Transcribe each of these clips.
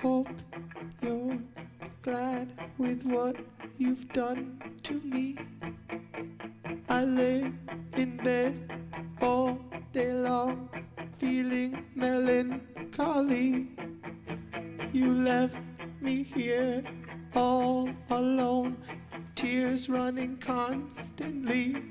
hope you're glad with what you've done to me. I lay in bed all day long, feeling melancholy. You left me here all alone, tears running constantly.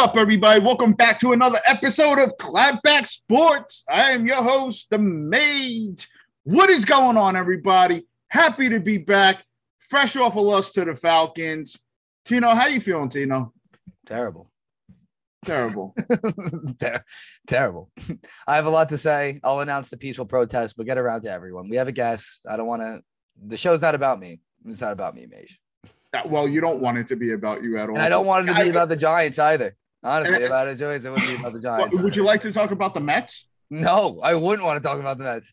Up, everybody? Welcome back to another episode of Clapback Sports. I am your host, the Mage. What is going on, everybody? Happy to be back, fresh off a loss to the Falcons. Tino, how you feeling, Tino? Terrible. Terrible. Ter- terrible. I have a lot to say. I'll announce the peaceful protest, but get around to everyone. We have a guest. I don't want to. The show's not about me. It's not about me, Mage. Well, you don't want it to be about you at all. And I don't want it to be about the Giants either. Honestly, And- about it, Joyce, it wouldn't be about the Well, Giants. Would you like to talk about the Mets? No, I wouldn't want to talk about the Mets.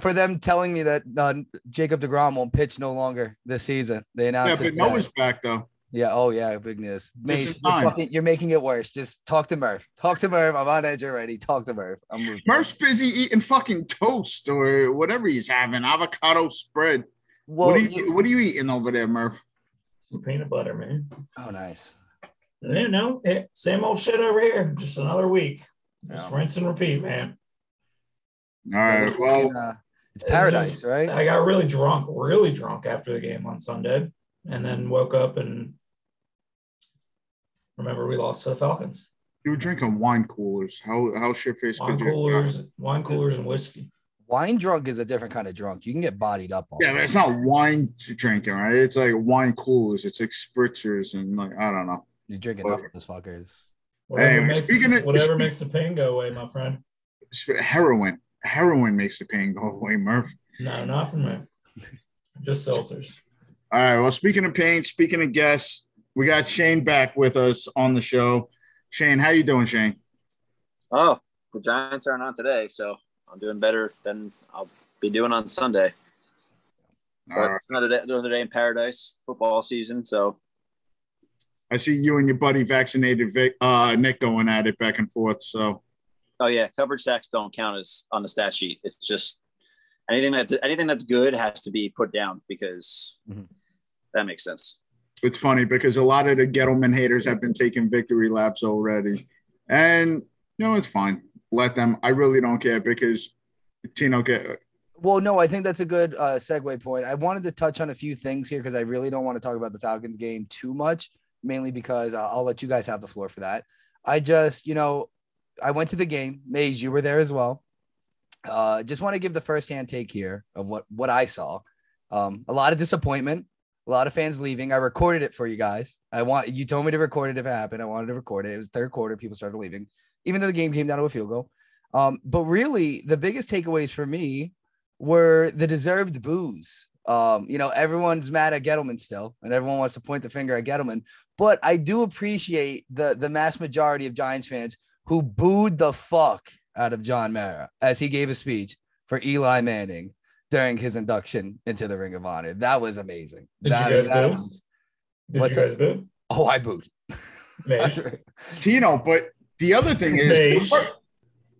For them telling me that uh, Jacob DeGrom won't pitch no longer this season. They Yeah, announced but it. today. Noah's back though. Yeah. Oh, yeah. Big news. This Mage, is you're, fine. fucking- you're making it worse. Just talk to Murph. Talk to Murph. I'm on edge already. Talk to Murph. I'm moving. Murph's busy eating fucking toast or whatever he's having, avocado spread. Well, what are you What are you eating over there, Murph? Some peanut butter, man. oh, nice. You know, it, same old shit over here. Just another week. Just Yeah. rinse and repeat, man. All right. Well, uh, it's It's paradise, just- right? I got really drunk, really drunk after the game on Sunday, and then woke up and remember we lost to the Falcons. you were drinking wine coolers. How how shit face Wine could you? coolers, wine coolers, and whiskey. Wine drunk is a different kind of drunk. You can get bodied up. On Yeah, but it's not wine drinking, right? It's like wine coolers. It's like spritzers and like I don't know. You drink enough of those fuckers. Whatever, Hey, makes, speaking of- whatever speak- makes the pain go away, my friend. Heroin. Heroin makes the pain go away, Murph. No, not for me. Just seltzers. All right. Well, speaking of pain, speaking of guests, we got Shane back with us on the show. Shane, how you doing, Shane? Oh, the Giants aren't on today, so I'm doing better than I'll be doing on Sunday. But All right. it's another day, another day in paradise, football season. So I see you and your buddy vaccinated Vic, uh, Nick going at it back and forth. So oh yeah, coverage sacks don't count as on the stat sheet. It's just anything that anything that's good has to be put down because Mhm. that makes sense. it's funny because a lot of the Gettleman haters have been taking victory laps already, and you know it's fine. Let them. I really don't care because Tino get Well, no, I think that's a good uh, segue point. I wanted to touch on a few things here because I really don't want to talk about the Falcons game too much, mainly because I'll, I'll let you guys have the floor for that. I just, you know, I went to the game. Maze, you were there as well. Uh, just want to give the first-hand take here of what what I saw. Um, a lot of disappointment, a lot of fans leaving. I recorded it for you guys. I want you told me to record it if it happened. I wanted to record it. It was third quarter. People started leaving, even though the game came down to a field goal. Um, but really, the biggest takeaways for me were the deserved boos. Um, you know, everyone's mad at Gettleman still, and everyone wants to point the finger at Gettleman. But I do appreciate the the mass majority of Giants fans who booed the fuck out of John Mara as he gave a speech for Eli Manning during his induction into the Ring of Honor. That was amazing. Did you guys that boo? was- Did you guys boo? oh, I booed. Mage. Tino. But the other thing is, Beige.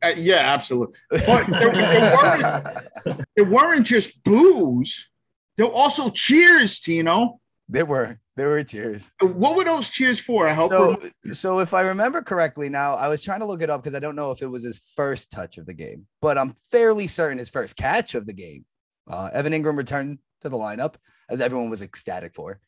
uh, yeah, absolutely. But there, there weren't it weren't just boos. There were also cheers, Tino. there were there were cheers. What were those cheers for? I hope. So, so if I remember correctly, now I was trying to look it up because I don't know if it was his first touch of the game, but I'm fairly certain his first catch of the game. Uh, Evan Engram returned to the lineup as everyone was ecstatic for,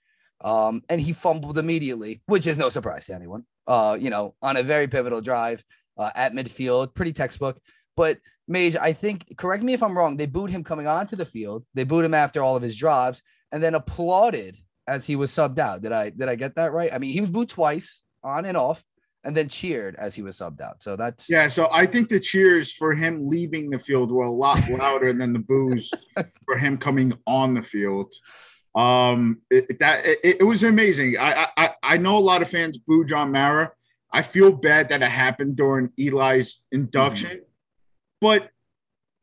um, and he fumbled immediately, which is no surprise to anyone. Uh, you know, on a very pivotal drive uh, at midfield, pretty textbook. But Mage, I think, correct me if I'm wrong. They booed him coming onto the field. They booed him after all of his drops, and then applauded as he was subbed out. Did I did I get that right? I mean, he was booed twice on and off, and then cheered as he was subbed out. So that's Yeah, so I think the cheers for him leaving the field were a lot louder than the boos for him coming on the field. Um, it, that it, it was amazing. I, I I know a lot of fans boo John Mara. I feel bad that it happened during Eli's induction, but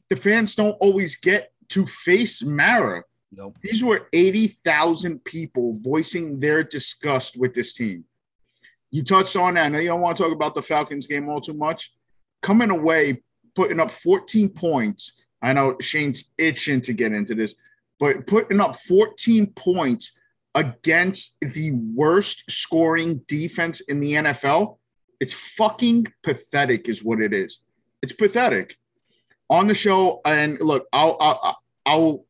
the fans don't always get to face Mara. Nope. These were 80,000 people voicing their disgust with this team. You touched on that. I know you don't want to talk about the Falcons game all too much. Coming away, putting up 14 points. I know Shane's itching to get into this, but putting up 14 points against the worst scoring defense in the NFL, it's fucking pathetic, is what it is. It's pathetic. On the show, and look, I'll I'll, I'll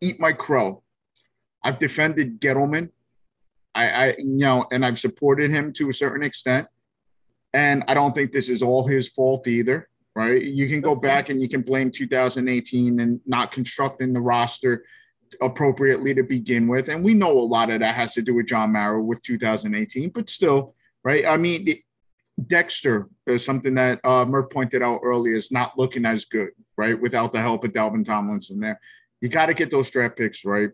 eat my crow. I've defended Gettleman. I, I, you know, and I've supported him to a certain extent. And I don't think this is all his fault either, right? You can go back and you can blame 2018 and not constructing the roster appropriately to begin with. And we know a lot of that has to do with John Mara with 2018, but still, right? I mean, Dexter is something that uh, Murph pointed out earlier is not looking as good, right? Without the help of Dalvin Tomlinson there. You got to get those draft picks, right?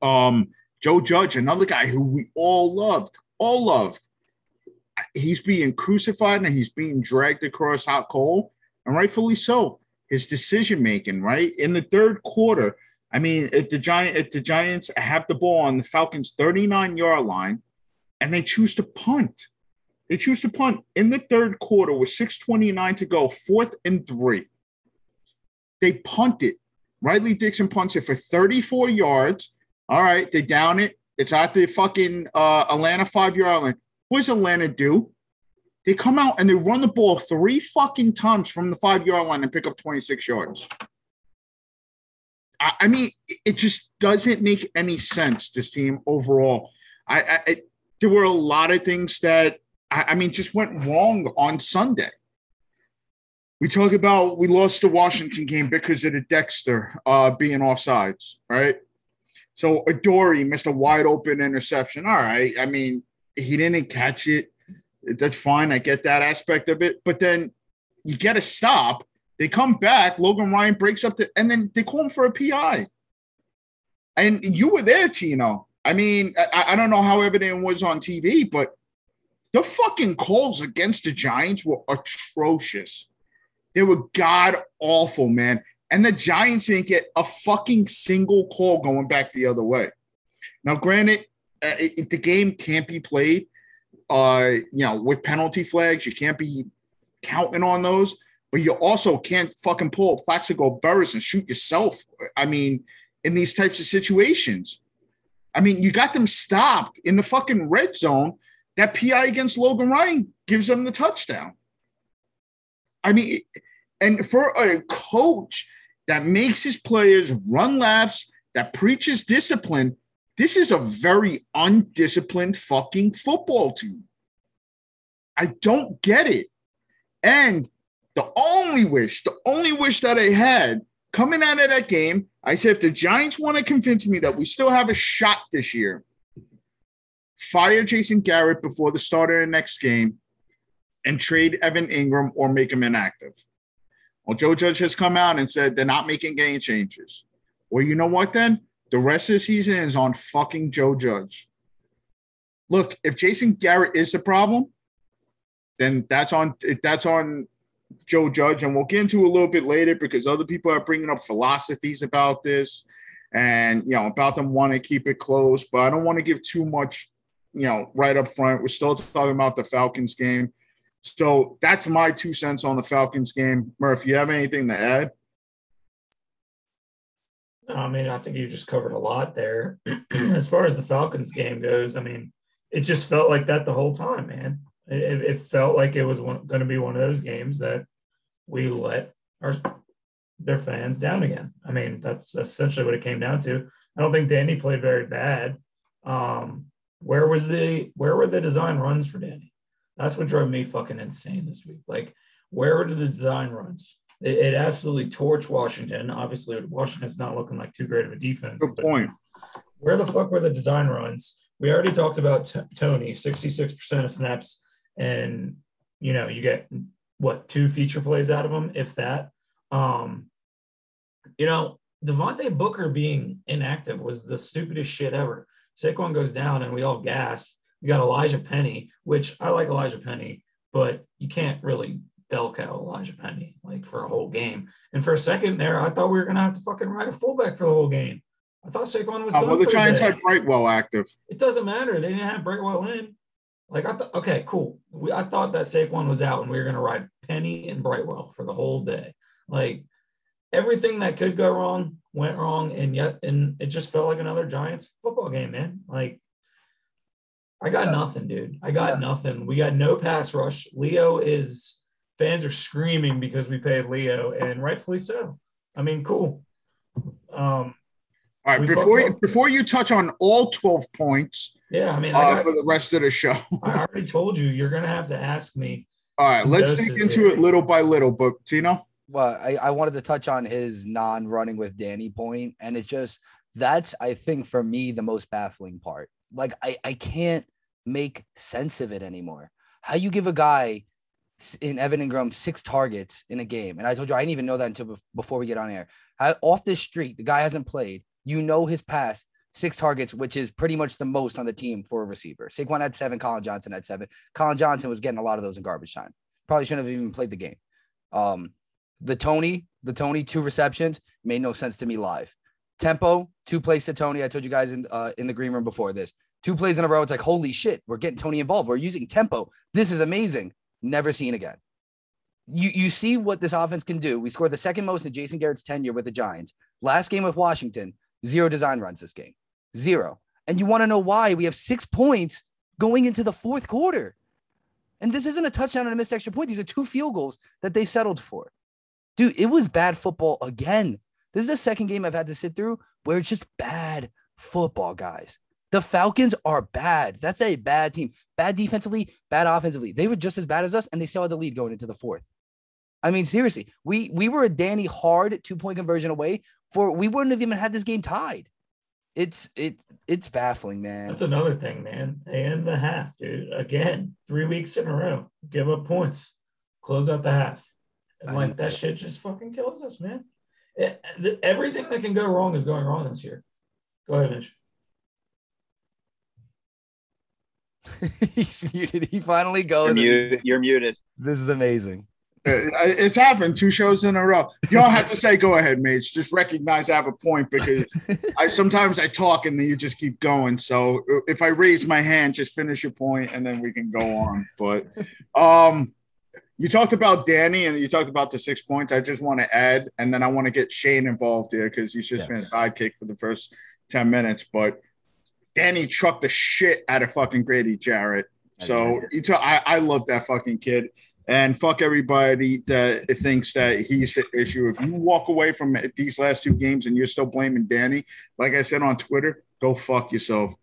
Um, Joe Judge, another guy who we all loved, all loved. He's being crucified and he's being dragged across hot coal, and rightfully so. His decision making, right? In the third quarter, I mean, if the giant if the Giants have the ball on the Falcons 39 yard line and they choose to punt. They choose to punt in the third quarter with 629 to go, fourth and three. They punt it. Riley Dixon punts it for 34 yards. All right, they down it. It's at the fucking uh, Atlanta five yard line. What does Atlanta do? They come out and they run the ball three fucking times from the five yard line and pick up 26 yards. I, I mean, it just doesn't make any sense, this team overall. I, I it, there were a lot of things that I, I mean just went wrong on Sunday. We talk about we lost the Washington game because of the Dexter uh, being offsides, right? So Adoree missed a wide open interception. All right. I mean, he didn't catch it. That's fine. I get that aspect of it. But then you get a stop. They come back. Logan Ryan breaks up the, and then they call him for a PI. And you were there, Tino. I mean, I, I don't know how it was on TV, but the fucking calls against the Giants were atrocious. They were god awful, man. And the Giants didn't get a fucking single call going back the other way. Now, granted, uh, the game can't be played, uh, you know, with penalty flags, you can't be counting on those. But you also can't fucking pull a Plaxico Burress and shoot yourself. I mean, in these types of situations. I mean, you got them stopped in the fucking red zone. That PI against Logan Ryan gives them the touchdown. I mean, and for a coach that makes his players run laps, that preaches discipline, this is a very undisciplined fucking football team. I don't get it. And the only wish, the only wish that I had coming out of that game, I said, if the Giants want to convince me that we still have a shot this year, fire Jason Garrett before the start of the next game and trade Evan Engram or make him inactive. Well, Joe Judge has come out and said they're not making any changes. Well, you know what then? The rest of the season is on fucking Joe Judge. Look, if Jason Garrett is the problem, then that's on that's on Joe Judge, and we'll get into a little bit later because other people are bringing up philosophies about this, and you know about them wanting to keep it close. But I don't want to give too much, you know, right up front. We're still talking about the Falcons game. So that's my two cents on the Falcons game. Murph, you have anything to add? I mean, I think you just covered a lot there. as far as the Falcons game goes, I mean, it just felt like that the whole time, man. It, it felt like it was going to be one of those games that we let our their fans down again. I mean, that's essentially what it came down to. I don't think Danny played very bad. Um, where was the where were the design runs for Danny? That's what drove me fucking insane this week. Like, where were the design runs? It, it absolutely torched Washington. Obviously, Washington's not looking like too great of a defense. Good point. Where the fuck were the design runs? We already talked about t- Toney, 66% of snaps, and you know, you get what two feature plays out of him, if that. Um, you know, Devontae Booker being inactive was the stupidest shit ever. Saquon goes down and we all gasp. We got Elijah Penny, which I like Elijah Penny, but you can't really bell cow Elijah Penny like for a whole game. And for a second there, I thought we were gonna have to fucking ride a fullback for the whole game. I thought Saquon was. Uh, done well, the Giants had Brightwell active. It doesn't matter. They didn't have Brightwell in. Like I thought, okay, cool. We, I thought that Saquon was out and we were gonna ride Penny and Brightwell for the whole day. Like everything that could go wrong went wrong, and yet, and it just felt like another Giants football game, man. Like I got Yeah. nothing, dude. I got Yeah. nothing. We got no pass rush. Leo is fans are screaming because we paid Leo, and rightfully so. I mean, cool. Um, All right, before you, before you touch on all 12 points yeah, I mean, I uh, got, for the rest of the show. I already told you you're gonna have to ask me. All right, let's Doses dig into here. it little by little. But Tino, well, I, I wanted to touch on his non-running with Danny point, and it just that's I think for me the most baffling part. Like I I can't make sense of it anymore. How you give a guy in Evan Engram six targets in a game, and I told you I didn't even know that until before we get on air. How, off this street, the guy hasn't played. You know his pass six targets, which is pretty much the most on the team for a receiver. Saquon had seven, Collin Johnson had seven. Collin Johnson was getting a lot of those in garbage time. Probably shouldn't have even played the game. Um, the Toney, the Toney, two receptions made no sense to me live. Tempo, two plays to Toney. I told you guys in uh, in the green room before this. Two plays in a row. It's like, holy shit, we're getting Toney involved. We're using tempo. This is amazing. Never seen again. You you see what this offense can do. We scored the second most in Jason Garrett's tenure with the Giants. Last game with Washington, zero design runs this game. Zero. And you want to know why? We have six points going into the fourth quarter. And this isn't a touchdown and a missed extra point. These are two field goals that they settled for. Dude, it was bad football again. This is the second game I've had to sit through where it's just bad football, guys. The Falcons are bad. That's a bad team. Bad defensively, bad offensively. They were just as bad as us, and they still had the lead going into the fourth. I mean, seriously, we we were a Danny hard two point conversion away for we wouldn't have even had this game tied. It's it it's baffling, man. That's another thing, man. And the half, dude. Again, three weeks in a row. Give up points. Close out the half. And like that shit just fucking kills us, man. It- the- everything that can go wrong is going wrong this year. Go ahead, Mitch. He's muted. He finally goes. You're, and muted. You're muted. This is amazing. uh, it's happened two shows in a row. You don't have to say go ahead, Mage. Just recognize I have a point because I sometimes I talk and then you just keep going. So uh, if I raise my hand, just finish your point and then we can go on. But um, you talked about Danny and you talked about the six points. I just want to add, and then I want to get Shane involved here because he's just Yeah. been a sidekick for the first 10 minutes. But Danny trucked the shit out of fucking Grady Jarrett. So you talk, I, I love that fucking kid. And fuck everybody that thinks that he's the issue. If you walk away from these last two games and you're still blaming Danny, like I said on Twitter, go fuck yourself.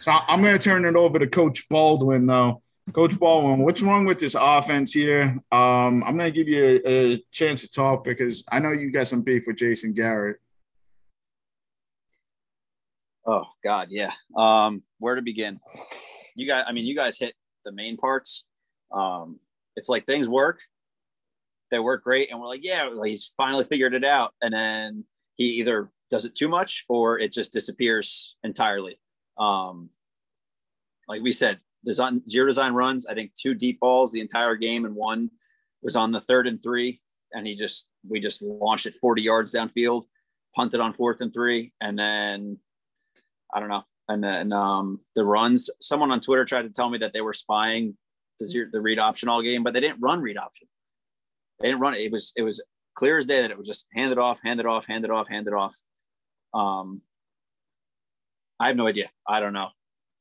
So I'm going to turn it over to Coach Baldwin, though. Coach Baldwin, what's wrong with this offense here? Um, I'm going to give you a, a chance to talk because I know you got some beef with Jason Garrett. Oh God, yeah. Um, where to begin? You guys, I mean, you guys hit the main parts. Um, it's like things work, they work great, and we're like, yeah, he's finally figured it out, and then he either does it too much or it just disappears entirely. Um, like we said, design zero design runs. I think two deep balls the entire game, and one was on the third and three, and he just we just launched it 40 yards downfield, punted on fourth and three, and then I don't know. And then um, the runs. Someone on Twitter tried to tell me that they were spying the zero, the read option all game, but they didn't run read option. They didn't run it. It was it was clear as day that it was just hand it off, hand it off, hand it off, hand it off. Um, I have no idea. I don't know.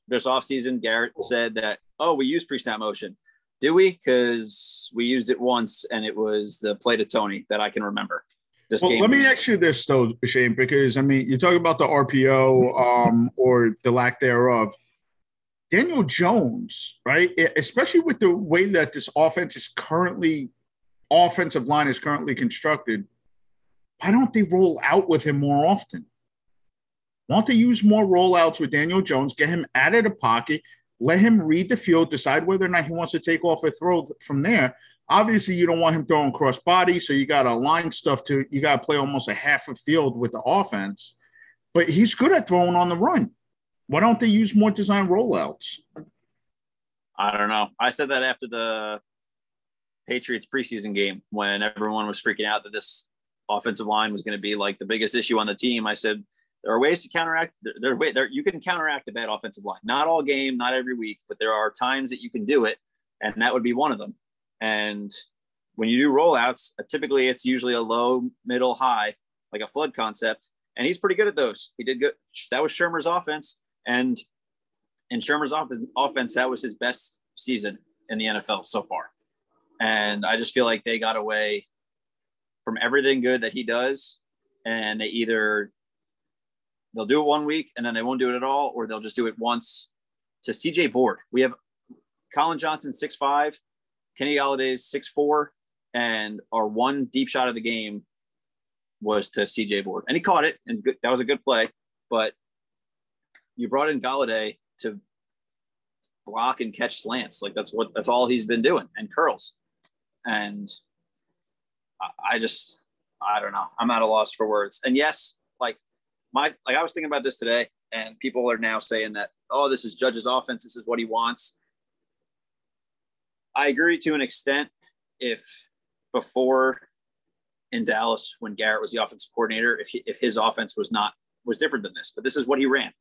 This offseason, Garrett said that, oh, we use pre-snap motion. Did we? Because we used it once and it was the play to Toney that I can remember. This Well, game. let me ask you this though, Shane, because I mean, you talk about the RPO um, or the lack thereof. Daniel Jones, right? Especially with the way that this offense is currently, offensive line is currently constructed. Why don't they roll out with him more often? Why don't use more rollouts with Daniel Jones, get him out of the pocket, Let him read the field, decide whether or not he wants to take off a throw from there. Obviously, you don't want him throwing cross body, so you got to align stuff to you got to play almost a half a field with the offense. But he's good at throwing on the run. Why don't they use more design rollouts? I don't know. I said that after the Patriots preseason game when everyone was freaking out that this offensive line was going to be like the biggest issue on the team. I said there are ways to counteract. There, there, there you can counteract a bad offensive line. Not all game, not every week, but there are times that you can do it, and that would be one of them. And when you do rollouts, uh, typically it's usually a low, middle, high, like a flood concept, and he's pretty good at those. He did good. That was Shurmur's offense, and in Shurmur's offense, that was his best season in the NFL so far. And I just feel like they got away from everything good that he does, and they either they'll do it one week and then they won't do it at all, or they'll just do it once. To CJ Board, we have Collin Johnson six five, Kenny Golladay's six four, and our one deep shot of the game was to CJ Board, and he caught it, and good, that was a good play. But you brought in Golladay to block and catch slants, like that's what that's all he's been doing, and curls, and I just I don't know. I'm at a loss for words. And yes, my like I was thinking about this today, and people are now saying that oh, this is Judge's offense. This is what he wants. I agree to an extent. If before in Dallas, when Garrett was the offensive coordinator, if he, if his offense was not was different than this, but this is what he ran.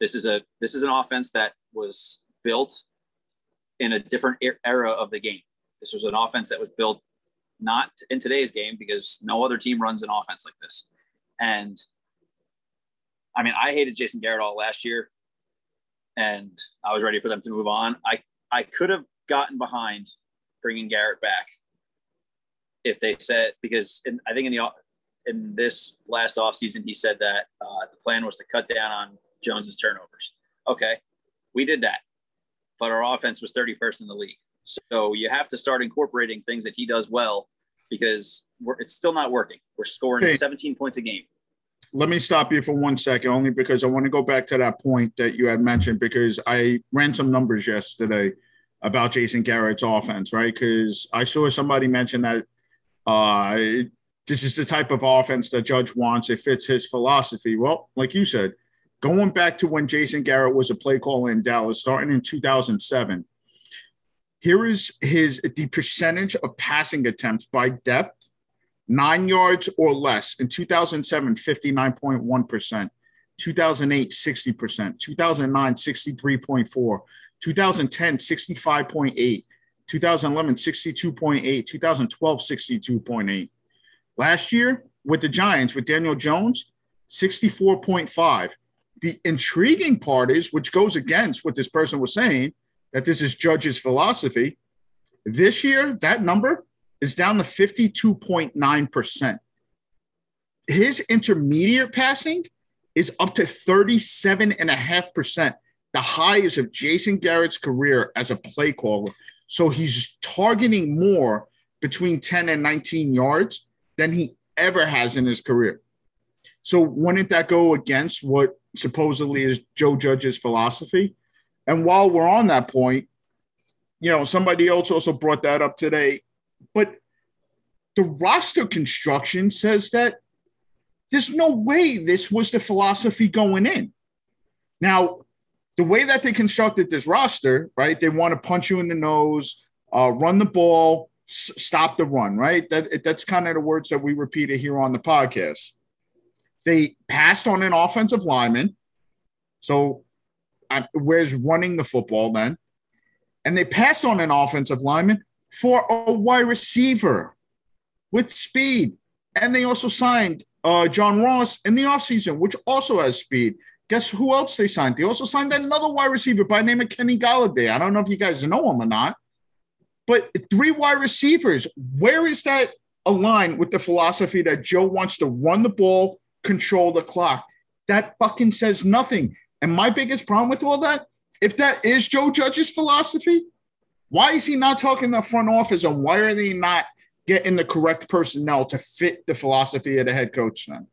This is a this is an offense that was built in a different era of the game. This was an offense that was built not in today's game because no other team runs an offense like this. And I mean, I hated Jason Garrett all last year, and I was ready for them to move on. I I could have gotten behind bringing Garrett back if they said because in, I think in the in this last offseason he said that uh, the plan was to cut down on Jones's turnovers. Okay, we did that, but our offense was 31st in the league. So you have to start incorporating things that he does well because it's still not working. We're scoring hey, 17 points a game. Let me stop you for one second, only because I want to go back to that point that you had mentioned because I ran some numbers yesterday about Jason Garrett's offense, right? Because I saw somebody mention that uh, this is the type of offense that Judge wants. It fits his philosophy. Well, like you said, going back to when Jason Garrett was a play caller in Dallas, starting in 2007, here is his the percentage of passing attempts by depth, nine yards or less. In 2007, 59.1%. 2008, 60%. 2009, 63.4. 2010, 65.8. 2011, 62.8. 2012, 62.8. Last year with the Giants, with Daniel Jones, 64.5. The intriguing part is, which goes against what this person was saying, that this is Judge's philosophy. This year, that number is down to 52.9%. His intermediate passing is up to 37.5%, the highest of Jason Garrett's career as a play caller. So he's targeting more between 10 and 19 yards than he ever has in his career. So wouldn't that go against what supposedly is Joe Judge's philosophy? And while we're on that point, you know, somebody else also brought that up today, but the roster construction says that there's no way this was the philosophy going in. Now, the way that they constructed this roster, right? They want to punch you in the nose, uh, run the ball, s- stop the run, right? That that's kind of the words that we repeated here on the podcast. They passed on an offensive lineman, so I, where's running the football then? And they passed on an offensive lineman for a wide receiver with speed. And they also signed uh, John Ross in the offseason, which also has speed. Guess who else they signed? They also signed another wide receiver by the name of Kenny Golladay. I don't know if you guys know him or not, but three wide receivers. Where is that aligned with the philosophy that Joe wants to run the ball, control the clock? That fucking says nothing. And my biggest problem with all that, if that is Joe Judge's philosophy, why is he not talking the front office and why are they not getting the correct personnel to fit the philosophy of the head coach then?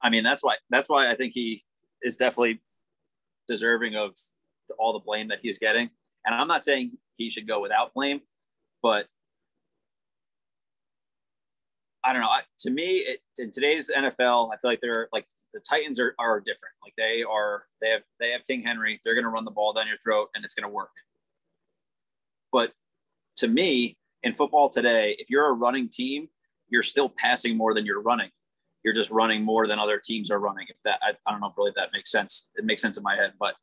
I mean, that's why that's why I think he is definitely deserving of all the blame that he's getting. And I'm not saying he should go without blame, but I don't know. To me, it, in today's NFL, I feel like they're like the Titans are, are different. Like they are, they have they have King Henry. They're going to run the ball down your throat, and it's going to work. But to me, in football today, if you're a running team, you're still passing more than you're running. You're just running more than other teams are running. If that, I, I don't know if really that makes sense. It makes sense in my head, but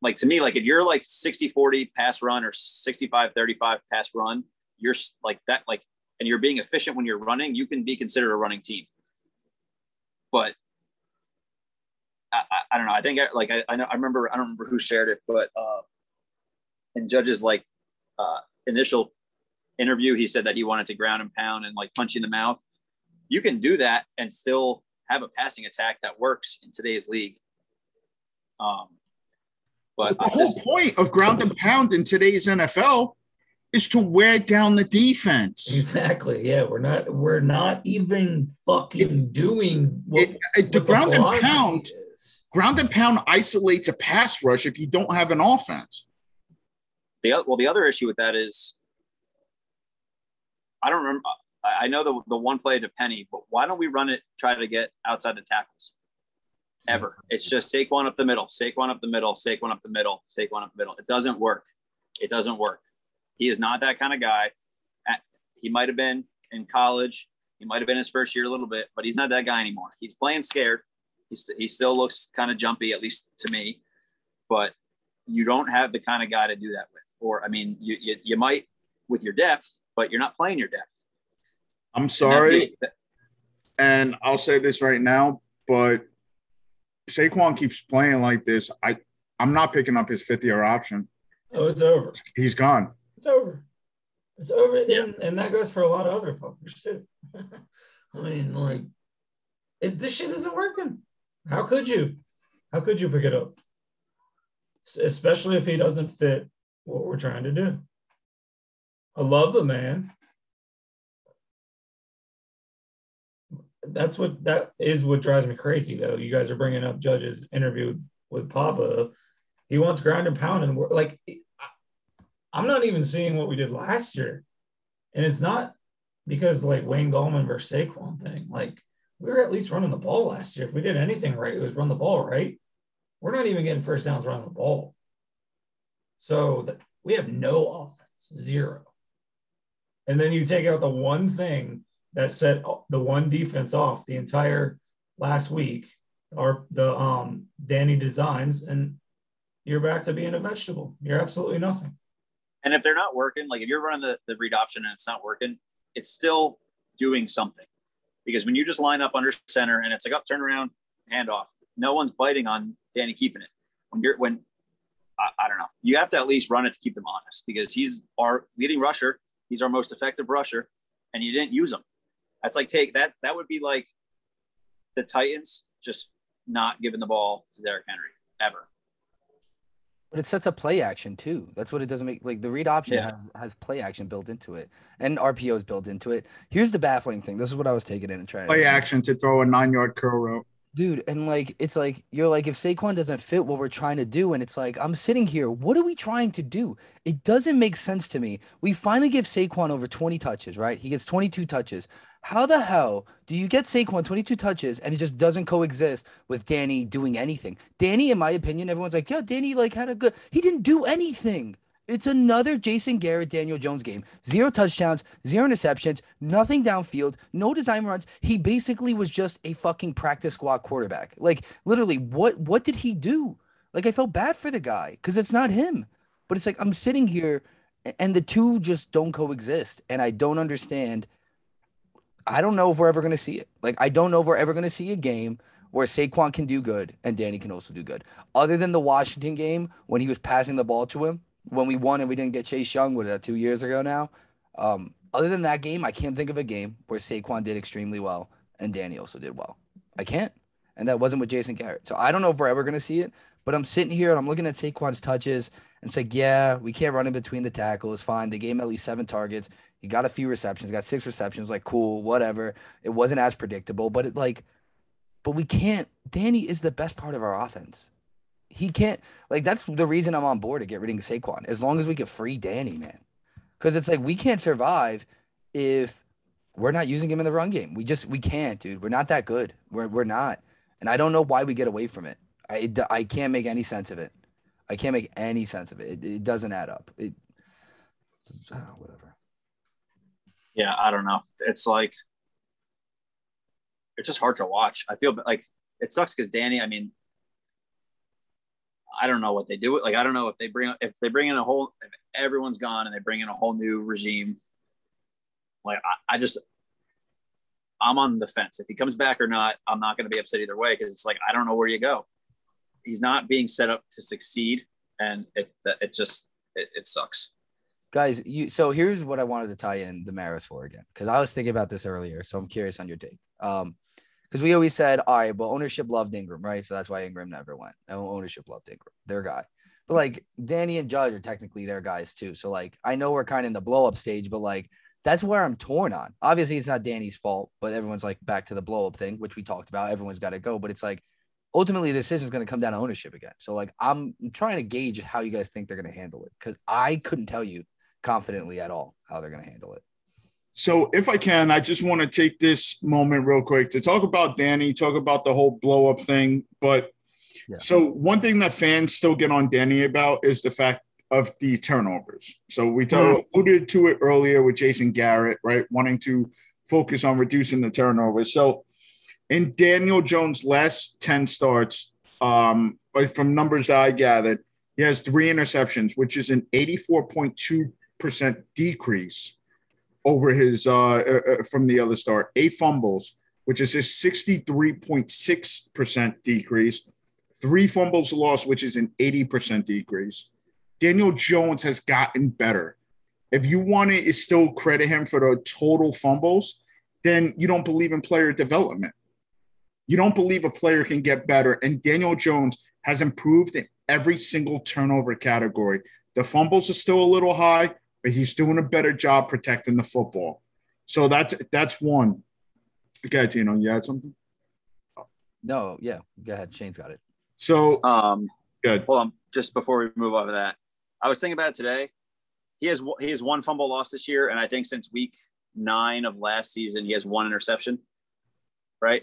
like to me, like if you're like 60, 40 pass run or 65, 35 pass run, you're like that, like, and you're being efficient when you're running, you can be considered a running team. But I, I, I don't know. I think I, like, I, I know, I remember, I don't remember who shared it, but, uh, in judges like, uh, initial interview, he said that he wanted to ground and pound and like punch in the mouth. You can do that and still have a passing attack that works in today's league. Um, but the whole just, point of ground and pound in today's NFL is to wear down the defense. Exactly. Yeah, we're not we're not even fucking doing what, It- it- the what ground and pound, is. ground and pound isolates a pass rush if you don't have an offense. The well, the other issue with that is, I don't remember. I I know the the one play to Penny, but why don't we run it? Try to get outside the tackles. Ever. It's just Saquon up the middle, Saquon up the middle, Saquon up the middle, Saquon up the middle. It doesn't work. It doesn't work. He is not that kind of guy. He might have been in college. He might have been his first year a little bit, but he's not that guy anymore. He's playing scared. He's, he still looks kind of jumpy, at least to me. But you don't have the kind of guy to do that with. Or, I mean, you, you, you might with your depth, but you're not playing your depth. I'm sorry, the issue. and I'll say this right now, but Saquon keeps playing like this. I I'm not picking up his fifth year option. Oh, it's over. He's gone. It's over. It's over. Yeah. And, and that goes for a lot of other fuckers too. I mean, like, is this shit isn't working? How could you? How could you pick it up? Especially if he doesn't fit what we're trying to do. I love the man. That's what that is what drives me crazy though. You guys are bringing up Judge's interview with Papa. He wants ground and pound and we're like I'm not even seeing what we did last year. And it's not because like Wayne Gallman versus Saquon thing. Like we were at least running the ball last year. If we did anything right, it was run the ball right. We're not even getting first downs running the ball. So th- we have no offense, zero. And then you take out the one thing that set the one defense off the entire last week, or the um Danny designs, and you're back to being a vegetable. You're absolutely nothing. And if they're not working, like if you're running the, the read option and it's not working, it's still doing something. Because when you just line up under center and it's like up, turn around, hand off, no one's biting on Danny keeping it. When you're when I, I don't know, you have to at least run it to keep them honest because he's our leading rusher, he's our most effective rusher, and you didn't use him. That's like take that that would be like the Titans just not giving the ball to Derrick Henry ever. But it sets up play action too. That's what it doesn't make. Like the read option Yeah. has, has play action built into it, and RPOs built into it. Here's the baffling thing. This is what I was taking in and trying. Play action to throw a nine yard curl route. Dude. And like, it's like you're like, if Saquon doesn't fit what we're trying to do, and it's like, I'm sitting here. What are we trying to do? It doesn't make sense to me. We finally give Saquon over 20 touches, right? He gets 22 touches. How the hell do you get Saquon 22 touches and it just doesn't coexist with Danny doing anything? Danny, in my opinion, everyone's like, yeah, Danny like had a good. He didn't do anything. It's another Jason Garrett, Daniel Jones game. Zero touchdowns, zero interceptions, nothing downfield, no design runs. He basically was just a fucking practice squad quarterback. Like literally, what what did he do? Like I felt bad for the guy because it's not him. But it's like I'm sitting here and the two just don't coexist. And I don't understand. I don't know if we're ever gonna see it. Like I don't know if we're ever gonna see a game where Saquon can do good and Danny can also do good. Other than the Washington game when he was passing the ball to him when we won and we didn't get Chase Young, what that, two years ago now? Um, other than that game, I can't think of a game where Saquon did extremely well and Danny also did well. I can't. And that wasn't with Jason Garrett. So I don't know if we're ever going to see it, but I'm sitting here and I'm looking at Saquon's touches and it's like, yeah, we can't run in between the tackles. Fine. They gave him at least seven targets. He got a few receptions, got six receptions. Like, cool, whatever. It wasn't as predictable, but it like, but we can't. Danny is the best part of our offense. He can't like that's the reason I'm on board to get rid of Saquon. As long as we can free Danny, man. Because it's like we can't survive if we're not using him in the run game. We just we can't, dude. We're not that good. We're we're not. And I don't know why we get away from it. I I can't make any sense of it. I can't make any sense of it. It, it doesn't add up. It oh, whatever. Yeah, I don't know. It's like it's just hard to watch. I feel like it sucks because Danny. I mean, I don't know what they do. Like I don't know if they bring if they bring in a whole if everyone's gone and they bring in a whole new regime. Like I, I just I'm on the fence. If he comes back or not, I'm not going to be upset either way because it's like I don't know where you go. He's not being set up to succeed, and it it just it, it sucks. Guys, you so here's what I wanted to tie in the Maris for again because I was thinking about this earlier, so I'm curious on your take. Um, because we always said, all right, well, ownership loved Engram, right? So that's why Engram never went. Ownership loved Engram, their guy. But like Danny and Judge are technically their guys too. So like I know we're kind of in the blow up stage, but like that's where I'm torn on. Obviously, it's not Danny's fault, but everyone's like back to the blow up thing, which we talked about. Everyone's got to go, but it's like ultimately the decision is going to come down to ownership again. So like I'm trying to gauge how you guys think they're going to handle it because I couldn't tell you confidently at all how they're going to handle it. So, if I can, I just want to take this moment real quick to talk about Danny, talk about the whole blow up thing. But yeah. so, one thing that fans still get on Danny about is the fact of the turnovers. So, we mm-hmm. alluded to it earlier with Jason Garrett, right? Wanting to focus on reducing the turnovers. So, in Daniel Jones' last 10 starts, um, from numbers that I gathered, he has three interceptions, which is an 84.2% decrease over his uh, uh, uh, from the other start. Eight fumbles, which is a 63.6% decrease. Three fumbles lost, which is an 80% decrease. Daniel Jones has gotten better. If you want to still credit him for the total fumbles, then you don't believe in player development. You don't believe a player can get better. And Daniel Jones has improved in every single turnover category. The fumbles are still a little high but he's doing a better job protecting the football. So that's that's one. Okay, Tino, you had something? No, yeah, go ahead. Shane's got it. So, um, good. Well, um, just before we move off of that, I was thinking about it today. He has he has one fumble loss this year, and I think since week nine of last season, he has one interception. Right,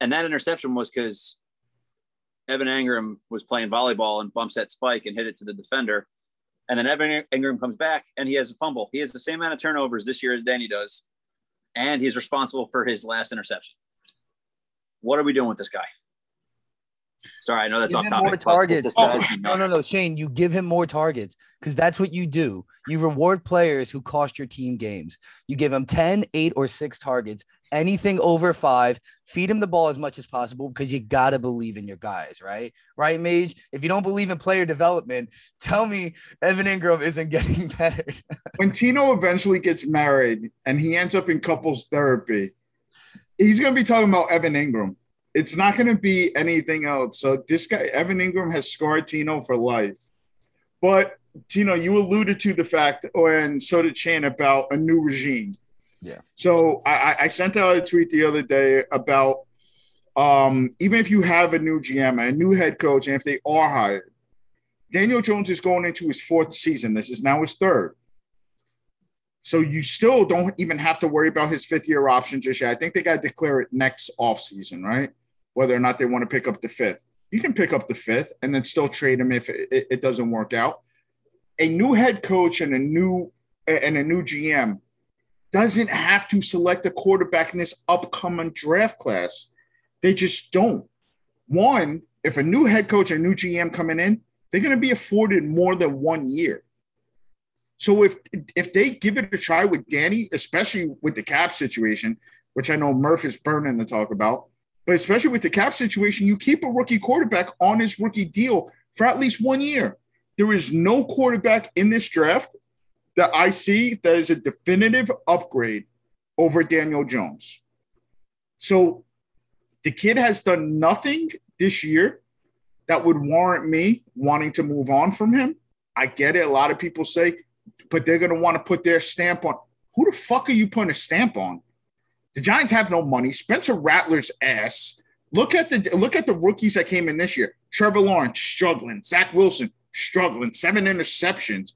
and that interception was because Evan Engram was playing volleyball and bumps that spike and hit it to the defender, and then Evan Engram comes back and he has a fumble. He has the same amount of turnovers this year as Danny does. And he's responsible for his last interception. What are we doing with this guy? Sorry, I know that's give off topic. More targets. Oh, no, no, no, Shane. You give him more targets because that's what you do. You reward players who cost your team games. You give him 10, 8, or 6 targets, anything over five, feed him the ball as much as possible because you got to believe in your guys, right? Right, Mage? If you don't believe in player development, tell me Evan Engram isn't getting better. when Tino eventually gets married and he ends up in couples therapy, he's going to be talking about Evan Engram. It's not going to be anything else. So this guy, Evan Engram, has scarred Tino for life. But Tino, you alluded to the fact, oh, and so did Chan, about a new regime. Yeah. So I, I sent out a tweet the other day about um, even if you have a new GM, a new head coach, and if they are hired, Daniel Jones is going into his fourth season. This is now his third. So you still don't even have to worry about his fifth year option just yet. I think they got to declare it next offseason, right? Whether or not they want to pick up the fifth. You can pick up the fifth and then still trade him if it, it doesn't work out. A new head coach and a new and a new GM doesn't have to select a quarterback in this upcoming draft class. They just don't. One, if a new head coach a new GM coming in, they're going to be afforded more than one year. So if if they give it a try with Danny, especially with the cap situation, which I know Murph is burning to talk about, but especially with the cap situation, you keep a rookie quarterback on his rookie deal for at least one year. There is no quarterback in this draft that I see that is a definitive upgrade over Daniel Jones. So the kid has done nothing this year that would warrant me wanting to move on from him. I get it. A lot of people say, but they're going to want to put their stamp on. Who the fuck are you putting a stamp on? The Giants have no money. Spencer Rattler's ass. Look at the look at the rookies that came in this year. Trevor Lawrence struggling. Zach Wilson struggling. Seven interceptions.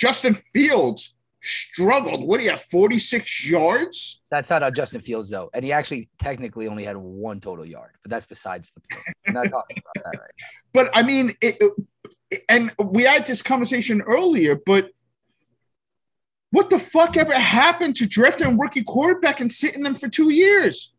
Justin Fields struggled. What do you have? 46 yards? That's not on Justin Fields though, and he actually technically only had one total yard, but that's besides the point. I'm not talking about that right now. But I mean, it, it- and we had this conversation earlier, but what the fuck ever happened to drafting a rookie quarterback and sitting them for two years?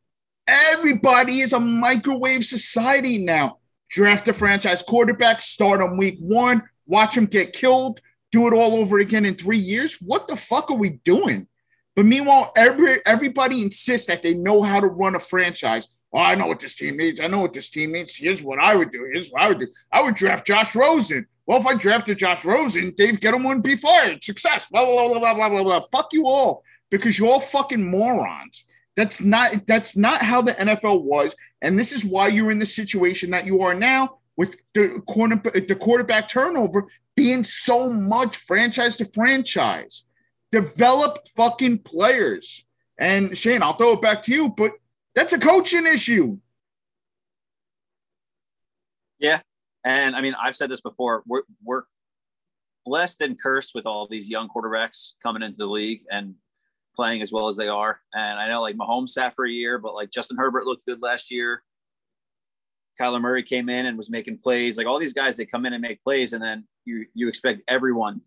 Everybody is a microwave society now. Draft a franchise quarterback, start on week one, watch him get killed, do it all over again in three years. What the fuck are we doing? But meanwhile, every everybody insists that they know how to run a franchise. Oh, I know what this team needs. I know what this team needs. Here's what I would do. Here's what I would do. I would draft Josh Rosen. Well, if I drafted Josh Rosen, Dave Gettleman wouldn't be fired. Success. Blah blah blah blah blah blah blah. Fuck you all because you're all fucking morons. That's not that's not how the NFL was, and this is why you're in the situation that you are now with the corner the quarterback turnover being so much franchise to franchise. Develop fucking players. And Shane, I'll throw it back to you, but that's a coaching issue. Yeah. And I mean, I've said this before. We're we're blessed and cursed with all these young quarterbacks coming into the league and playing as well as they are. And I know like Mahomes sat for a year, but like Justin Herbert looked good last year. Kyler Murray came in and was making plays. Like all these guys, they come in and make plays, and then you you expect everyone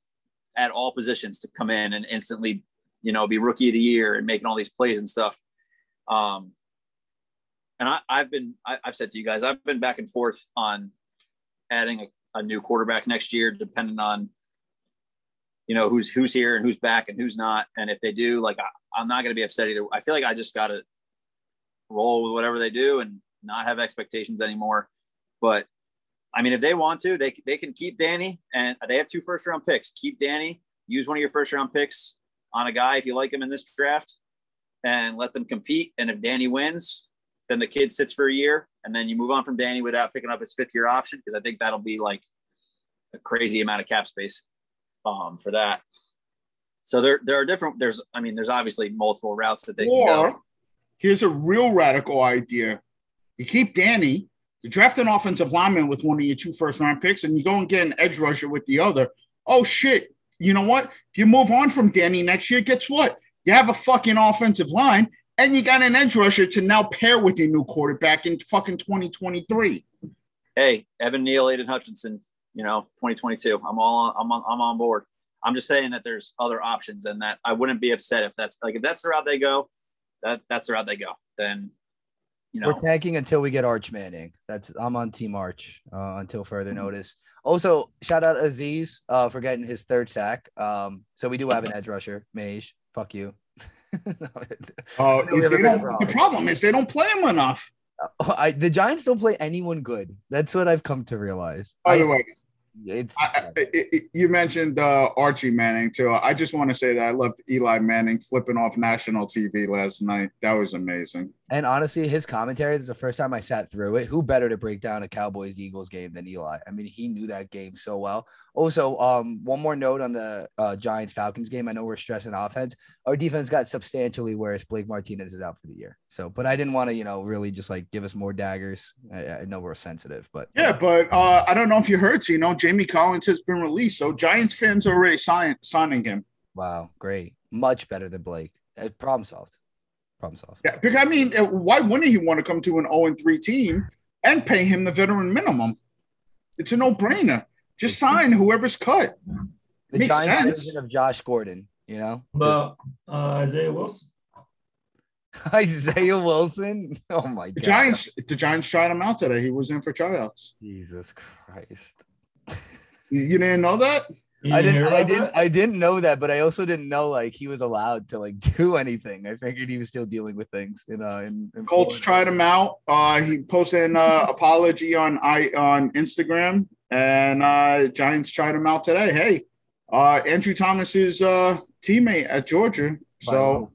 at all positions to come in and instantly, you know, be rookie of the year and making all these plays and stuff. Um, and I, I've been, I, I've said to you guys, I've been back and forth on adding a, a new quarterback next year, depending on, you know, who's who's here and who's back and who's not. And if they do, like, I, I'm not going to be upset either. I feel like I just got to roll with whatever they do and not have expectations anymore. But I mean, if they want to, they they can keep Danny, and they have two first round picks. Keep Danny. Use one of your first round picks on a guy if you like him in this draft, and let them compete. And if Danny wins, then the kid sits for a year, and then you move on from Danny without picking up his fifth year option because I think that'll be like a crazy amount of cap space um, for that. So there there are different. There's I mean, there's obviously multiple routes that they can go. here's a real radical idea. You keep Danny, you draft an offensive lineman with one of your two first round picks, and you go and get an edge rusher with the other. Oh shit. You know what? If you move on from Danny next year, guess what? You have a fucking offensive line and you got an edge rusher to now pair with your new quarterback in fucking 2023. Hey, Evan Neal, Aidan Hutchinson, you know, 2022. I'm all I'm on, I'm on board. I'm just saying that there's other options and that I wouldn't be upset if that's like if that's the route they go, that that's the route they go. Then you know We're tanking until we get Arch Manning. That's I'm on Team Arch uh, until further notice. Also, shout out Azeez uh, for getting his third sack. Um, so we do have an edge rusher, Mage. Fuck you. Uh, we have a they bit don't- of a the problem is they don't play him enough. I, the Giants don't play anyone good. That's what I've come to realize. By the way, it's I, I, I- I- you mentioned uh, Archie Manning too. I just want to say that I loved Eli Manning flipping off national TV last night. That was amazing. And honestly, his commentary. This is the first time I sat through it. Who better to break down a Cowboys Eagles game than Eli? I mean, he knew that game so well. Also, um, one more note on the uh, Giants Falcons game. I know we're stressing offense. Our defense got substantially worse. Blake Martinez is out for the year. So, but I didn't want to, you know, really just like give us more daggers. I, I know we're sensitive, but Yeah, but uh, I don't know if you heard. So, you know, Jamie Collins has been released, so Giants fans are already sign- signing him. wow, great, much better than Blake. Uh, problem solved. Problem solved. Yeah, because I mean, uh, why wouldn't he want to come to an 0 3 team and pay him the veteran minimum? It's a no brainer. Just sign whoever's cut. The Makes Giants sense. version of Josh Gordon. You know, But uh, Isaiah Wilson. Isaiah Wilson. Oh my The god. Giants, the Giants tried him out today. He was in for tryouts. Jesus Christ. You, you didn't know that? You I didn't I didn't that? I didn't know that, but I also didn't know like he was allowed to like do anything. I figured he was still dealing with things in uh in, in Colts Florida. tried him out. Uh, he posted an uh, apology on I on Instagram, and uh, Giants tried him out today. Hey, uh, Andrew Thomas's uh, teammate at Georgia. So,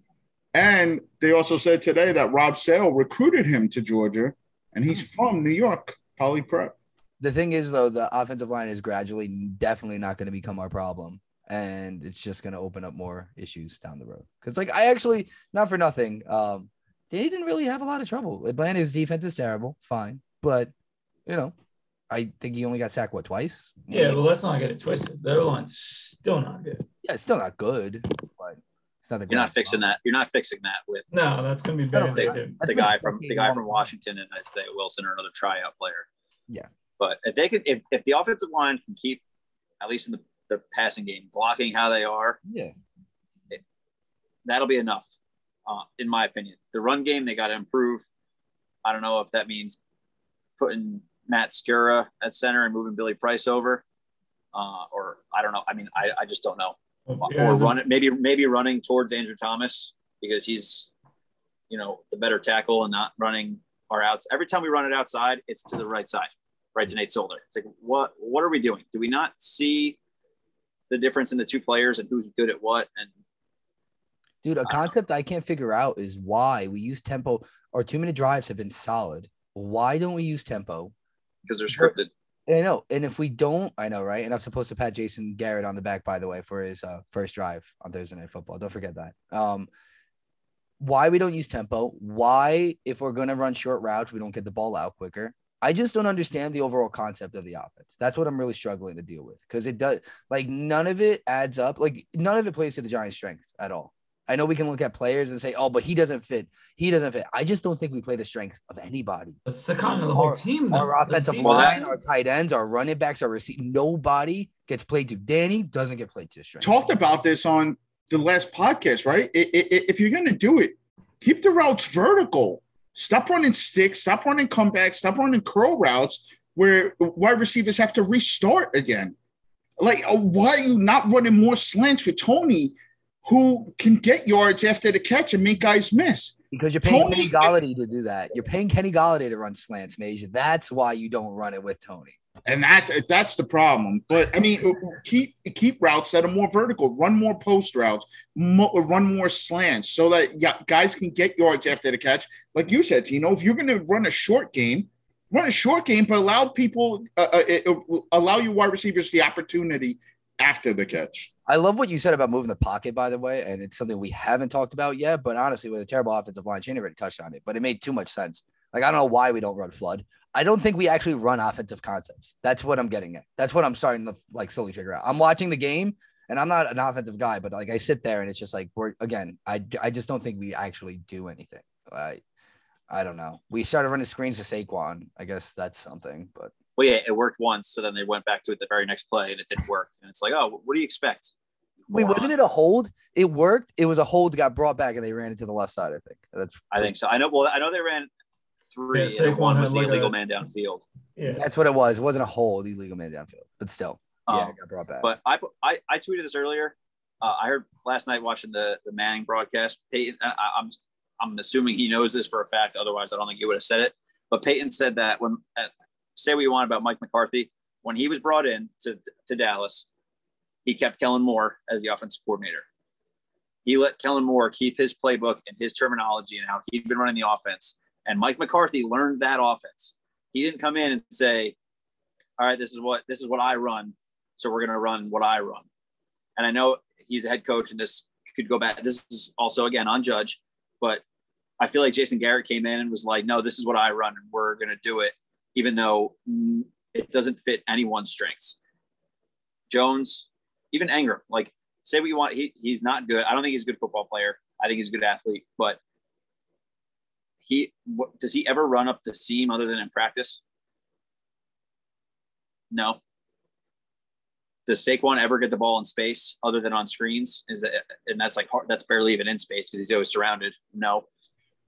and they also said today that Rob Sale recruited him to Georgia, and he's from New York, Poly Prep. The thing is though, the offensive line is gradually definitely not going to become our problem. And it's just going to open up more issues down the road. Because, like, I actually, not for nothing, um, they didn't really have a lot of trouble. Atlanta's defense is terrible, fine, but you know, I think he only got sacked what twice. Yeah, but let's not get it twisted. Their line's still not good. yeah, it's still not good, but it's not the You're not fixing that. You're not fixing that with No, that's gonna be I don't bad. think- They do. That's the guy from the guy from. Washington and Isaiah Wilson or another tryout player. Yeah. But if they could, if, if the offensive line can keep, at least in the, the passing game, blocking how they are, Yeah, that'll be enough, uh, in my opinion. The run game they got to improve. I don't know if that means putting Matt Skura at center and moving Billy Price over, uh, or I don't know. I mean, I, I just don't know. Yeah, or run it maybe maybe running towards Andrew Thomas because he's you know the better tackle and not running our outs. Every time we run it outside, it's to the right side, right to Nate Solder. It's like what what are we doing? Do we not see the difference in the two players and who's good at what? And dude, a concept I can't figure out is why we use tempo. Our two minute drives have been solid. Why don't we use tempo? because they're scripted. I know, and if we don't, I know, right? And I'm supposed to pat Jason Garrett on the back, by the way, for his uh, first drive on Thursday Night Football. Don't forget that. Um, why we don't use tempo? Why, if we're gonna run short routes, we don't get the ball out quicker? I just don't understand the overall concept of the offense. That's what I'm really struggling to deal with because it does like none of it adds up. Like none of it plays to the Giants' strengths at all. I know we can look at players and say, "Oh, but he doesn't fit. He doesn't fit." I just don't think we play the strengths of anybody That's the kind of the whole Our- team. though. our offensive team- line, our tight ends, our running backs, our receive. Nobody gets played to. Danny doesn't get played to strength. talked about this on the last podcast, right? I- I- I- if you're going to do it, keep the routes vertical. Stop running sticks. Stop running comebacks. Stop running curl routes where wide receivers have to restart again. Like, uh, why are you not running more slants with Toney, who can get yards after the catch and make guys miss? because you're paying Toney- Kenny Golladay to do that. You're paying Kenny Golladay to run slants, Major. That's why you don't run it with Toney. And that's that's the problem. But I mean, keep keep routes that are more vertical. Run more post routes. Mo- run more slants so that yeah, guys can get yards after the catch. Like you said, Tino, if you're going to run a short game, run a short game, but allow people uh, uh, allow your wide receivers the opportunity after the catch. I love what you said about moving the pocket, by the way, and it's something we haven't talked about yet. But honestly, with a terrible offensive line, Shane already touched on it, but it made too much sense. Like I don't know why we don't run flood. I don't think we actually run offensive concepts. That's what I'm getting at. That's what I'm starting to like slowly figure out. I'm watching the game, and I'm not an offensive guy, but like I sit there and it's just like we're again. I I just don't think we actually do anything. I I don't know. We started running screens to Saquon. I guess that's something, but Well, yeah, it worked once, so then they went back to it the very next play, and it didn't work. And it's like, oh, what do you expect? wait, wasn't it a hold? It worked. It was a hold, got brought back, and they ran it to the left side. I think that's I think so. I know. Well, I know they ran three. Yeah, and one Saquon was the like illegal a- man downfield. Yeah. That's what it was. It wasn't a hold, illegal man downfield, but still, yeah, Um, it got brought back. But I, I, I tweeted this earlier. Uh, I heard last night watching the the Manning broadcast. Peyton, I, I'm I'm assuming he knows this for a fact. Otherwise, I don't think he would have said it. But Peyton said that when uh, say what you want about Mike McCarthy, when he was brought in to to Dallas, he kept Kellen Moore as the offensive coordinator. He let Kellen Moore keep his playbook and his terminology and how he'd been running the offense. And Mike McCarthy learned that offense. He didn't come in and say, "All right, this is what this is what I run, so we're going to run what I run." And I know he's a head coach, and this could go back. This is also again on Judge, but I feel like Jason Garrett came in and was like, "No, this is what I run, and we're going to do it," even though it doesn't fit anyone's strengths. Jones, Evan Engram, like say what you want, he he's not good. I don't think he's a good football player. I think he's a good athlete, but he what, does he ever run up the seam other than in practice? No. Does Saquon ever get the ball in space other than on screens? Is it, and that's like hard, that's barely even in space because he's always surrounded. No.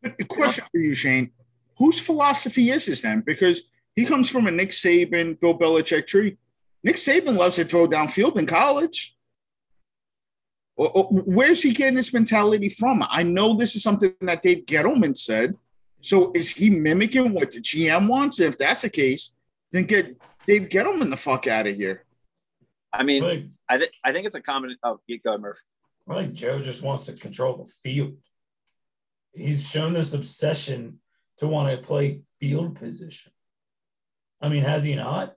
A question for you, Shane. Whose philosophy is this then? Because he comes from a Nick Saban, Bill Belichick tree. Nick Saban loves to throw downfield in college. Where's he getting this mentality from? I know this is something that Dave Gettleman said. So is he mimicking what the GM wants? If that's the case, then get Dave Gettleman the fuck out of here. I mean, Like, I think I think it's a common. Oh, go ahead, Murph. I think Joe just wants to control the field. He's shown this obsession to want to play field position. I mean, has he not?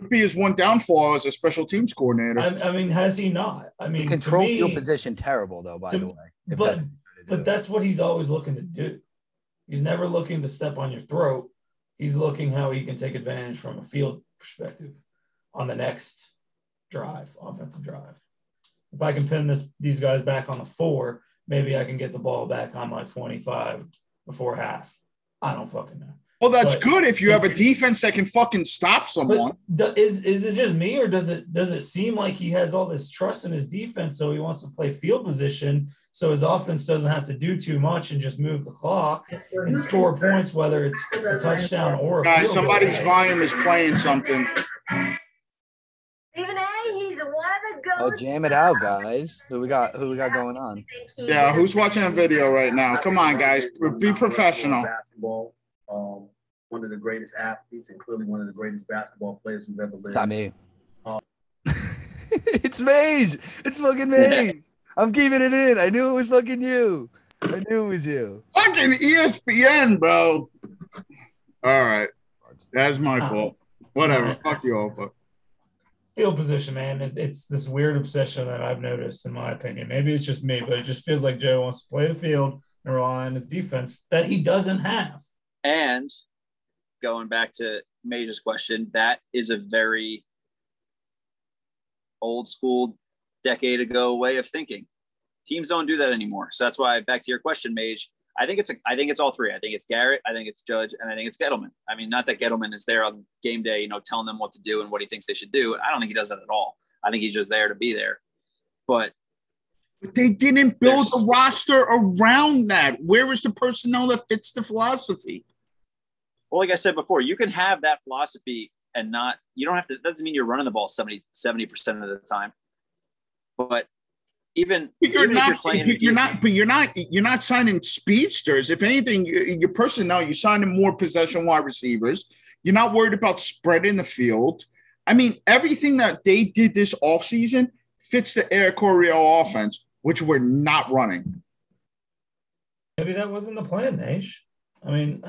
Could be his one downfall as a special teams coordinator. I, I mean, has he not? I mean, the control me- field position terrible though, by to- the way. but- that's what you're trying to But that's what he's always looking to do. He's never looking to step on your throat. He's looking how he can take advantage from a field perspective on the next drive, offensive drive. If I can pin this these guys back on the four, maybe I can get the ball back on my 25 before half. I don't fucking know. Well, that's But good if you have a defense that can fucking stop someone. Do, is is it just me, or does it does it seem like he has all this trust in his defense, so he wants to play field position, so his offense doesn't have to do too much and just move the clock and score points, whether it's a touchdown or a Guys, field goal. somebody's volume is playing something. Stephen A. He's one of the Oh, goats. jam it out, guys. Who we got? Who we got going on? Yeah, who's watching a video right now? Come on, guys, be professional. Basketball, um, one of the greatest athletes and clearly one of the greatest basketball players who've ever lived. It's not me. Oh. it's Mage. It's fucking Mage. I'm keeping it in. I knew it was fucking you. I knew it was you. Fucking ESPN, bro. All right, that's my fault. Whatever. Fuck you all, but field position, man. It, it's this weird obsession that I've noticed, in my opinion. Maybe it's just me, but it just feels like Joe wants to play the field and rely on his defense that he doesn't have. And going back to Major's question, that is a very old school, decade ago way of thinking. Teams don't do that anymore. So that's why, back to your question, Mage. I think it's a, I think it's all three. I think it's Garrett, I think it's Judge, and I think it's Gettleman. I mean, not that Gettleman is there on game day, you know, telling them what to do and what he thinks they should do. I don't think he does that at all. I think he's just there to be there. But But they didn't build a roster around that. Where is the personnel that fits the philosophy? Well, like I said before, you can have that philosophy and not, you don't have to, that doesn't mean you're running the ball 70, 70% of the time. But even, But you're even if not. playing But you're not. But you're not. You're not signing speedsters. If anything, your your personnel, you're signing more possession wide receivers. You're not worried about spreading the field. I mean, everything that they did this offseason fits the Air Coryell offense, which we're not running. Maybe that wasn't the plan, Nash. I mean,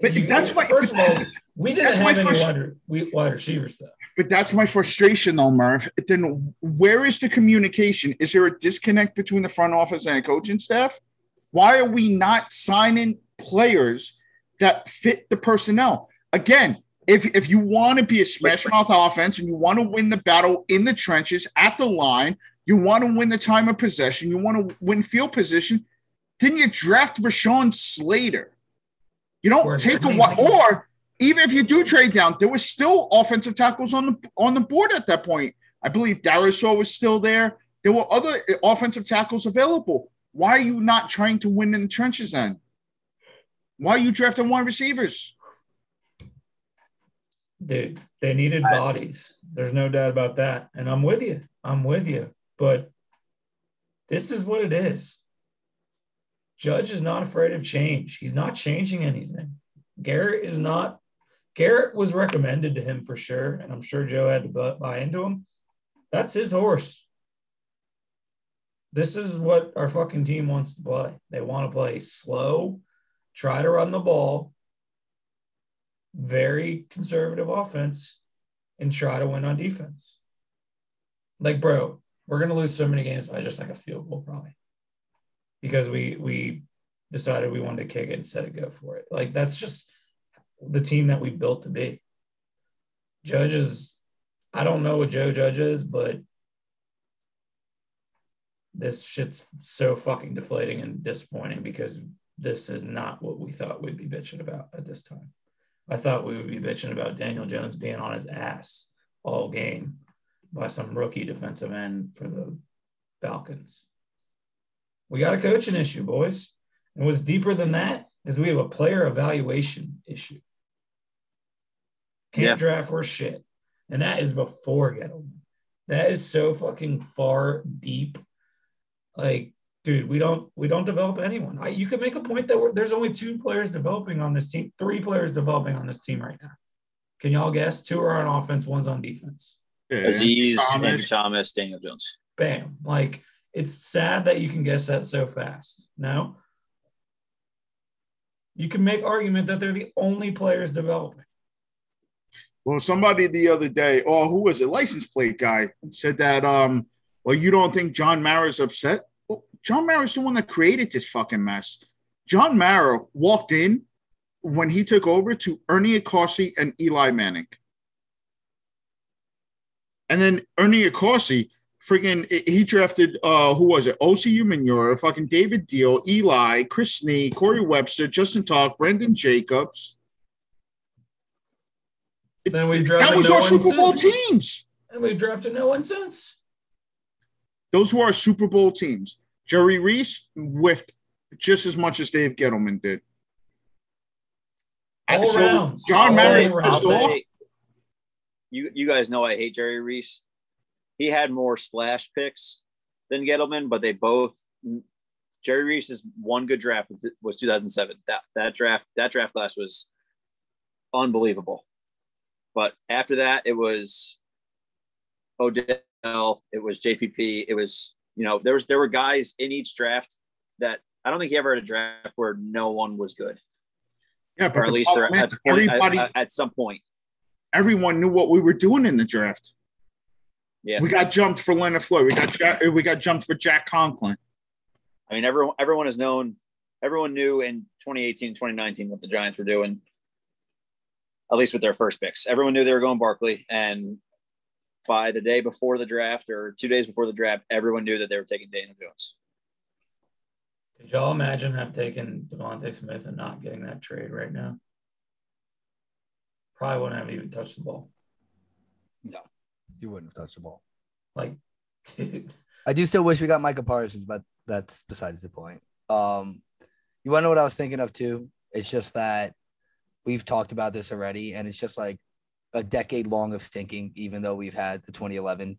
But you- that's why. First of all, we didn't my have any first- wide, we- wide receivers though. But that's my frustration, though, Murph. Then where is the communication? Is there a disconnect between the front office and the coaching staff? Why are we not signing players that fit the personnel? Again, if, if you want to be a smash mouth offense and you want to win the battle in the trenches at the line, you want to win the time of possession, you want to win field position, then you draft Rashawn Slater. You don't Or- take a wa- or even if you do trade down, there was still offensive tackles on the on the board at that point. I believe Darrisaw was still there. There were other eh, offensive tackles available. Why are you not trying to win in the trenches then? Why are you drafting wide receivers? Dude, they needed bodies. There's no doubt about that. And I'm with you. I'm with you. But this is what it is. Judge is not afraid of change. He's not changing anything. Garrett is not. Garrett was recommended to him for sure. And I'm sure Joe had to buy into him. That's his horse. This is what our fucking team wants to play. They want to play slow, try to run the ball, very conservative offense and try to win on defense. Like, bro, we're gonna lose so many games by just like a field goal, probably. Because we we decided we wanted to kick it instead of go for it. Like that's just the team that we built to be. Judges, I don't know what Joe Judge is, but this shit's so fucking deflating and disappointing because this is not what we thought we'd be bitching about at this time. I thought we would be bitching about Daniel Jones being on his ass all game by some rookie defensive end for the Falcons. We got a coaching issue, boys. And what's deeper than that is we have a player evaluation issue. Can't Yeah. draft worth shit. And that is before Gettleman. That is so fucking far deep. Like, dude, we don't we don't develop anyone. I, you could make a point that we're, there's only two players developing on this team, three players developing on this team right now. Can y'all guess? Two are on offense, one's on defense. Aziz, Thomas. Andrew Thomas, Daniel Jones. Bam. Like it's sad that you can guess that so fast. Now, You can make argument that they're the only players developing. Well, somebody the other day, oh, who was it? License plate guy said that. Um, well, you don't think John Mara's upset? Well, John Mara's the one that created this fucking mess. John Mara walked in when he took over to Ernie Accorsi and Eli Manning. And then Ernie Accorsi, freaking, he drafted, uh, who was it? Osi Umenyiora, fucking David Diehl, Eli, Chris Snee, Corey Webster, Justin Tuck, Brandon Jacobs. Then we drafted That was no our Super Bowl since. teams. And we drafted no one since. Those were our Super Bowl teams. Jerry Reese whiffed just as much as Dave Gettleman did. All So rounds. John All Marin's I'll rounds. pissed off. say, you you guys know I hate Jerry Reese. He had more splash picks than Gettleman, but they both. Jerry Reese's one good draft was 2007. That that draft that draft class was unbelievable. But after that, it was Odell. It was JPP. It was you know there was there were guys in each draft that I don't think he ever had a draft where no one was good, Yeah, but or at least at, is the point, everybody, at, at some point. everyone knew what we were doing in the draft. Yeah. We got jumped for Leonard Floyd. We got Ja- we got jumped for Jack Conklin. I mean, everyone everyone has known, everyone knew in 2018, 2019 what the Giants were doing, at least with their first picks. Everyone knew they were going Barkley, and by the day before the draft or two days before the draft, everyone knew that they were taking Daniel Jones. Could y'all imagine have taken DeVonta Smith and not getting that trade right now? Probably wouldn't have even touched the ball. You wouldn't have touched the ball. Like, dude, I do still wish we got Micah Parsons, but that's besides the point. Um, you want to know what I was thinking of too? It's just that we've talked about this already, and it's just like a decade long of stinking, even though we've had the 2011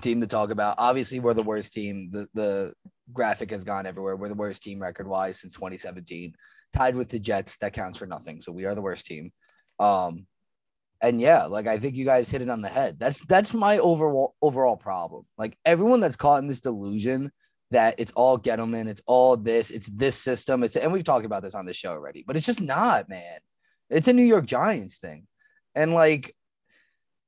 team to talk about. Obviously, we're the worst team. The the graphic has gone everywhere. We're the worst team record wise since 2017, tied with the Jets. That counts for nothing. So we are the worst team. Um, and yeah, like I think you guys hit it on the head. That's that's my overall overall problem. Like everyone that's caught in this delusion that it's all Gettleman, it's all this, it's this system, it's and we've talked about this on the show already, but it's just not, man. It's a New York Giants thing, and like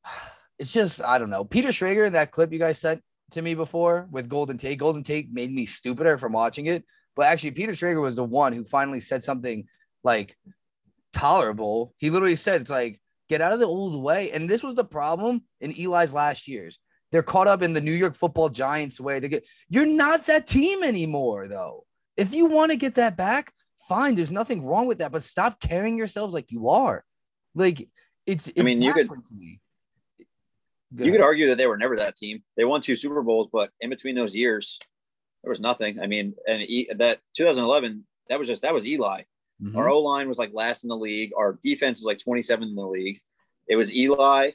it's just I don't know. Peter Schrager in that clip you guys sent to me before with Golden Tate. Golden Tate made me stupider from watching it, but actually Peter Schrager was the one who finally said something like tolerable. He literally said it's like get out of the old way. And this was the problem in Eli's last years. They're caught up in the New York football giants way. They get you're not that team anymore, though. If you want to get that back, fine. There's nothing wrong with that, but stop carrying yourselves like you are. Like it's, it's mean, you could- to me. You could argue that they were never that team. They won two Super Bowls, but in between those years, there was nothing. I mean, and e, that 2011, that was just that was Eli. Mhm. Our O line was like last in the league. Our defense was like 27th in the league. It was Eli,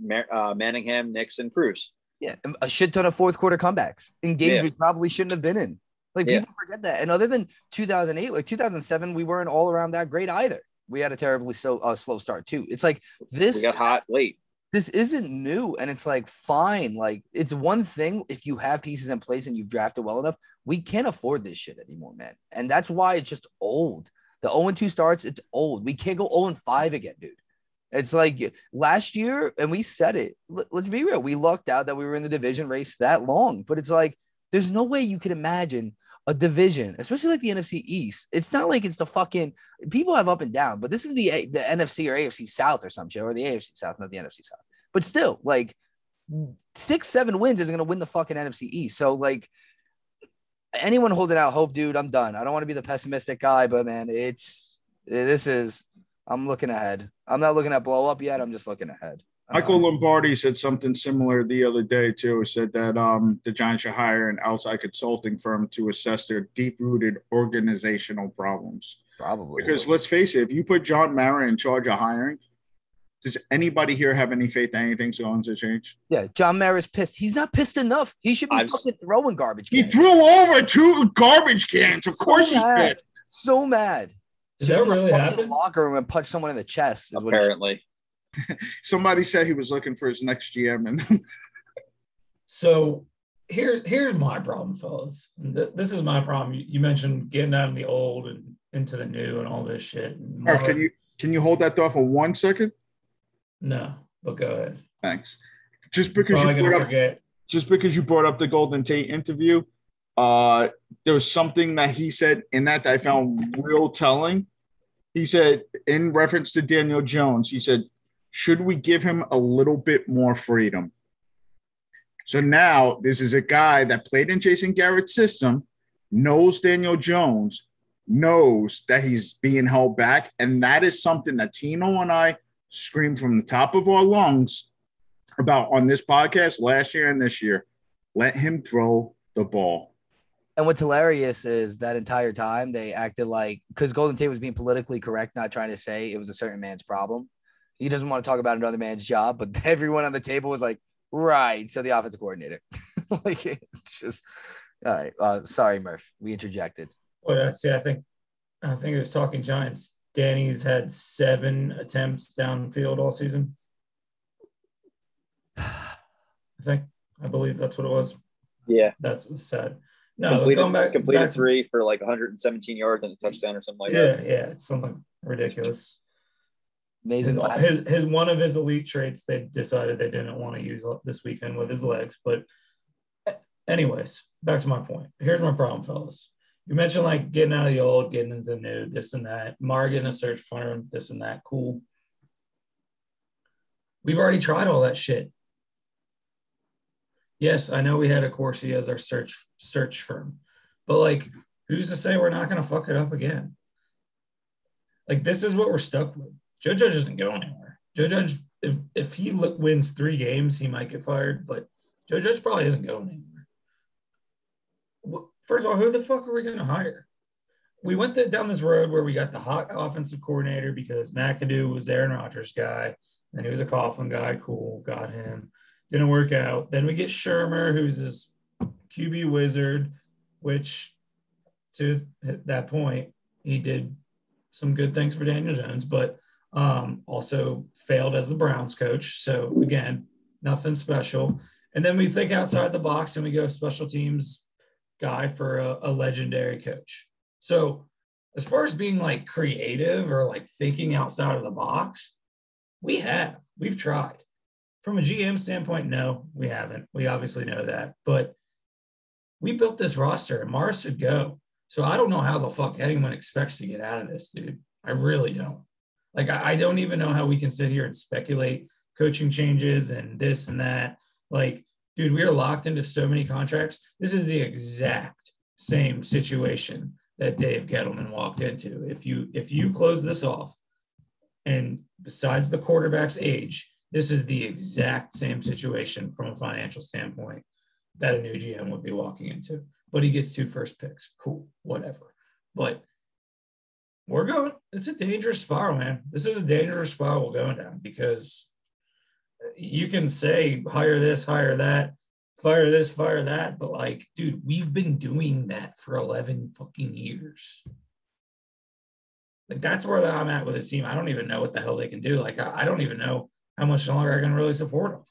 Mar- uh, Manningham, Nixon, Cruz. Yeah, a shit ton of fourth quarter comebacks in games Yeah. we probably shouldn't have been in. Like Yeah. people forget that. And other than 2008, like 2007, we weren't all around that great either. We had a terribly slow, uh, slow start too. It's like this. We got hot late. this isn't new and it's like fine like it's one thing if you have pieces in place and you've drafted well enough we can't afford this shit anymore man and that's why it's just old the 0-2 starts it's old. We can't go 0-5 again dude. It's like last year and we said it. Let- let's be real. We lucked out that we were in the division race that long but it's like there's no way you could imagine a division especially like the NFC East. It's not like it's the fucking people have up and down but this is the the NFC or AFC South or some shit or the AFC South not the NFC South. But still, like six, seven wins isn't to win the fucking NFC East. So, like, anyone holding out hope, dude, I'm done. I don't want to be the pessimistic guy, but man, it's this is. I'm looking ahead. I'm not looking at blow up yet. I'm just looking ahead. Michael Um, Lombardi said something similar the other day too. He said that um, the Giants should hire an outside consulting firm to assess their deep-rooted organizational problems. probably Because let's face it, if you put John Mara in charge of hiring, does anybody here have any faith that anything's going to change? yeah, John Mara's pissed. He's not pissed enough. He should be I've- fucking throwing garbage. He threw over two garbage cans. Of So course he's mad. pissed. so mad. Did Should that go in the really happen? Locker room and punch someone in the chest. Is what Apparently, Somebody said he was looking for his next GM, and So here, here's my problem, fellas. This is my problem. You, you mentioned getting out of the old and into the new and all this shit. Mark, can you can you hold that thought for one second? No, but go ahead. Thanks. Just because you brought up forget. just because you brought up the Golden Tate interview, uh, there was something that he said in that that I found real telling. he said in reference to Daniel Jones, he said, should we give him a little bit more freedom? So now this is a guy that played in Jason Garrett's system, knows Daniel Jones, knows that he's being held back. And that is something that Tino and I screamed from the top of our lungs about on this podcast last year and this year. Let him throw the ball. And what's hilarious is that entire time they acted like because Golden Tate was being politically correct, not trying to say it was a certain man's problem. He doesn't want to talk about another man's job, but everyone on the table was like, right. So the offensive coordinator. like it's just all right. Uh, sorry, Murph. We interjected. What did I say? I think I think it was talking Giants. Danny's had seven attempts downfield all season. I think I believe that's what it was. Yeah. That's what's sad. No, completed, going back, completed back to- three for like 117 yards and a touchdown or something like yeah, that. yeah, it's something ridiculous. Amazing. His, his his one of his elite traits they decided they didn't want to use this weekend with his legs. But anyways, back to my point. Here's my problem, fellas. You mentioned like getting out of the old, getting into the new, this and that. Mar getting a search firm, this and that. Cool. We've already tried all that shit. Yes, I know we had Accorsi as our search search firm, but like, who's to say we're not to fuck it up again? Like, this is what we're stuck with. Joe Judge doesn't go anywhere. Joe Judge, if if he wins three games, he might get fired, but Joe Judge probably isn't going anywhere. First of all, who the fuck are we going to hire? We went th- down this road where we got the hot offensive coordinator because McAdoo was Aaron Rodgers guy, and he was a Coughlin guy. Cool, got him. Didn't work out. Then we get Shurmur, who's this QB wizard, which to that point, he did some good things for Daniel Jones, but um, also failed as the Browns coach. So again, nothing special. And then we think outside the box and we go special teams guy for a, a legendary coach. So as far as being like creative or like thinking outside of the box, we have. We've tried. From a GM standpoint, no, we haven't. We obviously know that. But we built this roster and Mars should go. So I don't know how the fuck anyone expects to get out of this, dude. I really don't. Like, I, I don't even know how we can sit here and speculate coaching changes and this and that. Like, dude, we are locked into so many contracts. This is the exact same situation that Dave Gettleman walked into. If you if you close this off, and besides the quarterback's age, this is the exact same situation from a financial standpoint that a new GM would be walking into. But he gets two first picks. Cool, whatever. But we're going. It's a dangerous spiral, man. This is a dangerous spiral going down because you can say hire this, hire that, fire this, fire that, but like, dude, we've been doing that for 11 fucking years. Like, that's where I'm at with this team. I don't even know what the hell they can do. Like, I, I don't even know how much longer I can really support them.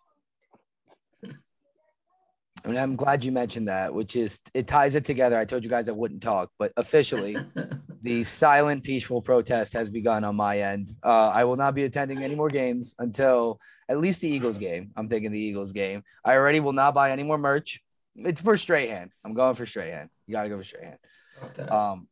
And I'm glad you mentioned that, which is it ties it together. I told you guys I wouldn't talk, but officially, the silent, peaceful protest has begun on my end. Uh, I will not be attending any more games until at least the Eagles game. I'm thinking the Eagles game. I already will not buy any more merch. It's for straight hand. I'm going for straight hand. You got to go for straight hand. Um,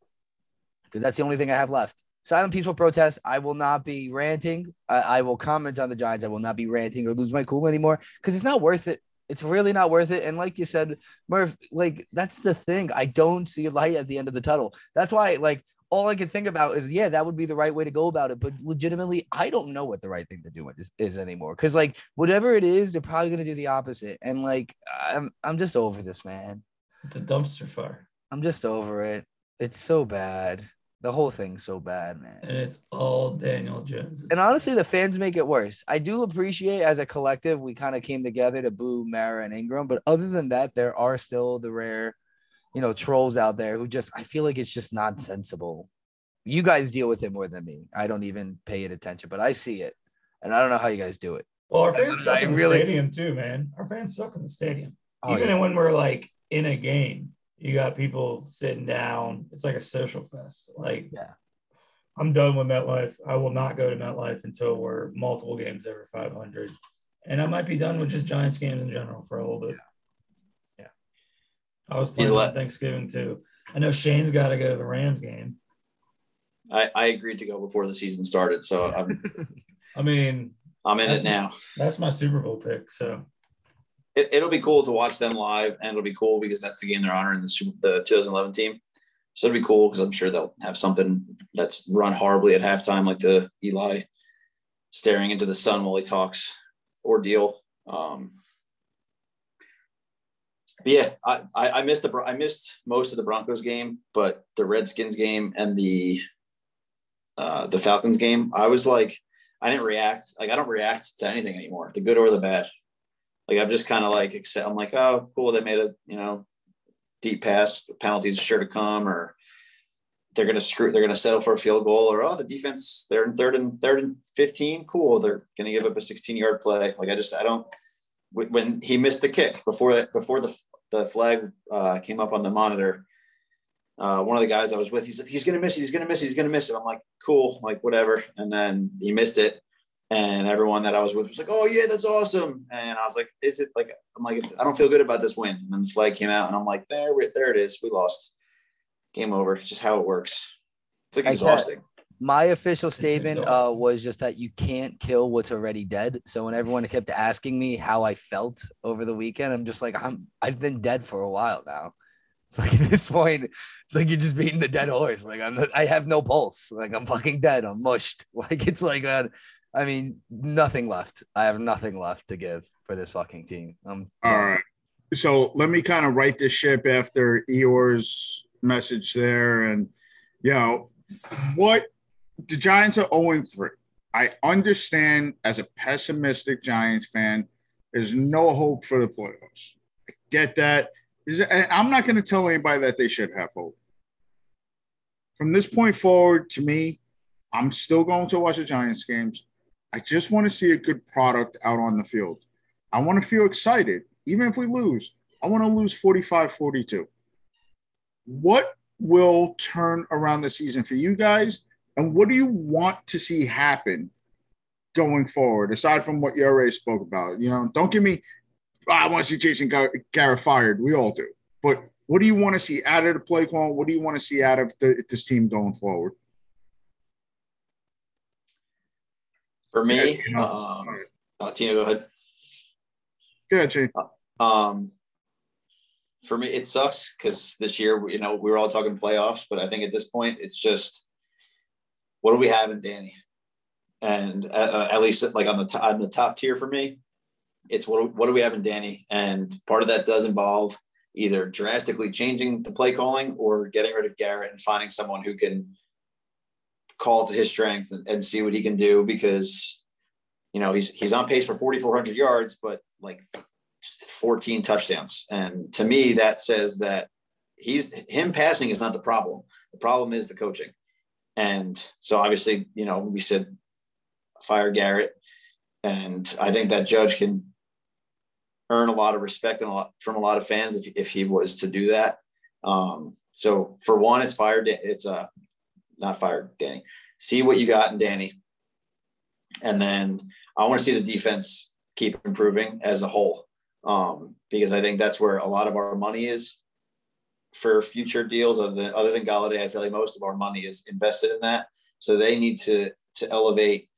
because that's the only thing I have left. Silent, peaceful protest. I will not be ranting. I, I will comment on the Giants. I will not be ranting or lose my cool anymore because it's not worth it. It's really not worth it. And like you said, Murph, like that's the thing. I don't see light at the end of the tunnel. That's why, like, all I can think about is, yeah, that would be the right way to go about it. But legitimately, I don't know what the right thing to do is, is anymore. Cause like whatever it is, they're probably gonna do the opposite. And like, I'm I'm just over this, man. it's a dumpster fire. I'm just over it. It's so bad. The whole thing's so bad, man. And it's all Daniel Jones. And honestly, the fans make it worse. I do appreciate as a collective, we kind of came together to boo Mara and Engram. But other than that, there are still the rare, you know, trolls out there who just, I feel like it's just not sensible. You guys deal with it more than me. I don't even pay it attention, but I see it. And I don't know how you guys do it. Well, our fans suck in the really- stadium too, man. Our fans suck in the stadium. Oh, Even yeah. when we're like in a game, you got people sitting down. It's like a social fest. Like, Yeah. I'm done with MetLife. I will not go to MetLife until we're multiple games over 500, and I might be done with just Giants games in general for a little bit. Yeah. I was playing planning let- Thanksgiving too. I know Shane's got to go to the Rams game. I, I agreed to go before the season started, so I'm I mean, I'm in it now. that's my Super Bowl pick. So It, it'll be cool to watch them live, and it'll be cool because that's the game they're honoring the Super, the 2011 team. So it'll be cool because I'm sure they'll have something that's run horribly at halftime, like the Eli staring into the sun while he talks ordeal. Um, but yeah, I, I, missed the I missed most of the Broncos game, but the Redskins game and the uh, the Falcons game, I was like, I didn't react. Like I don't react to anything anymore, the good or the bad. Like I'm just kind of like, accept, I'm like, oh, cool, they made a you know deep pass, penalties sure to come, or they're gonna screw, they're gonna settle for a field goal, or oh, the defense, they're in third and third and 15, cool, they're gonna give up a 16 yard play. Like I just, I don't. When he missed the kick before that, before the the flag uh, came up on the monitor, uh, one of the guys I was with, he said, he's going to miss it. He's going to miss it. He's going to miss it. I'm like, cool, like whatever. And then he missed it. And everyone that I was with was like, oh, yeah, that's awesome. And I was like, is it like, I'm like, I don't feel good about this win. And then the flag came out and I'm like, there, there it is. We lost. Game over. It's just how it works. It's like I exhausting. My official statement uh, was just that you can't kill what's already dead. So when everyone kept asking me how I felt over the weekend, I'm just like, I'm I've been dead for a while now. It's like at this point, it's like you're just beating the dead horse. Like I'm, I have no pulse. Like I'm fucking dead. I'm mushed. Like it's like, uh, I mean, nothing left. I have nothing left to give for this fucking team. I'm All done. right. So let me kind of right this ship after Eeyore's message there. And, you know, what the Giants are 0 3. I understand as a pessimistic Giants fan, there's no hope for the playoffs. I get that. And I'm not going to tell anybody that they should have hope. From this point forward, to me, I'm still going to watch the Giants games. I just want to see a good product out on the field. I want to feel excited, even if we lose. I want to lose 45 42. What will turn around the season for you guys? And what do you want to see happen going forward, aside from what you already spoke about? You know, don't give me, "Oh, I want to see Jason Gar- Garrett fired. We all do. But what do you want to see out of the play call? What do you want to see out of the, this team going forward? For me, Yeah, you know. um, uh, Tina, go ahead. Good, Jay. Um, for me, it sucks because this year, you know, we were all talking playoffs, but I think at this point, it's just what do we have in Danny? And uh, uh, at least like on the top, on the top tier for me, it's what what do we have in Danny? And part of that does involve either drastically changing the play calling or getting rid of Garrett and finding someone who can call to his strengths and, and see what he can do because you know he's he's on pace for 4400 yards but like 14 touchdowns. And to me, that says that he's him passing is not the problem. The problem is the coaching. And so obviously, you know, we said fire Garrett. And I think that judge can earn a lot of respect and a lot from a lot of fans if, if he was to do that. Um, so for one, it's fired. It's uh, not fired, Danny. See what you got in Danny. And then I want to see the defense keep improving as a whole um, because I think that's where a lot of our money is for future deals. Other than other than Golladay, I feel like most of our money is invested in that. So they need to to elevate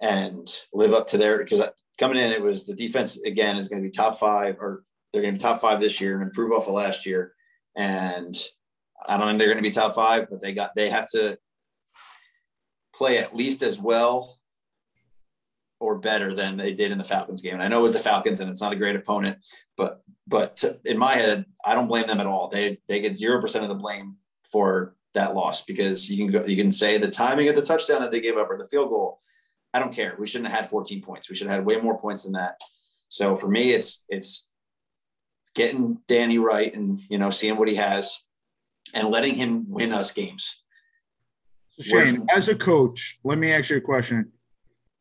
and live up to their because coming in it was the defense again is going to be top five or they're going to be top five this year and improve off of last year. And I don't think they're going to be top five, but they got they have to play at least as well or better than they did in the Falcons game. And I know it was the Falcons and it's not a great opponent, but but to, in my head, I don't blame them at all. They they get zero percent of the blame for that loss because you can go, you can say the timing of the touchdown that they gave up or the field goal. I don't care. We shouldn't have had 14 points. We should have had way more points than that. So for me, it's it's getting Danny right and you know seeing what he has and letting him win us games. Shane, as a coach, let me ask you a question.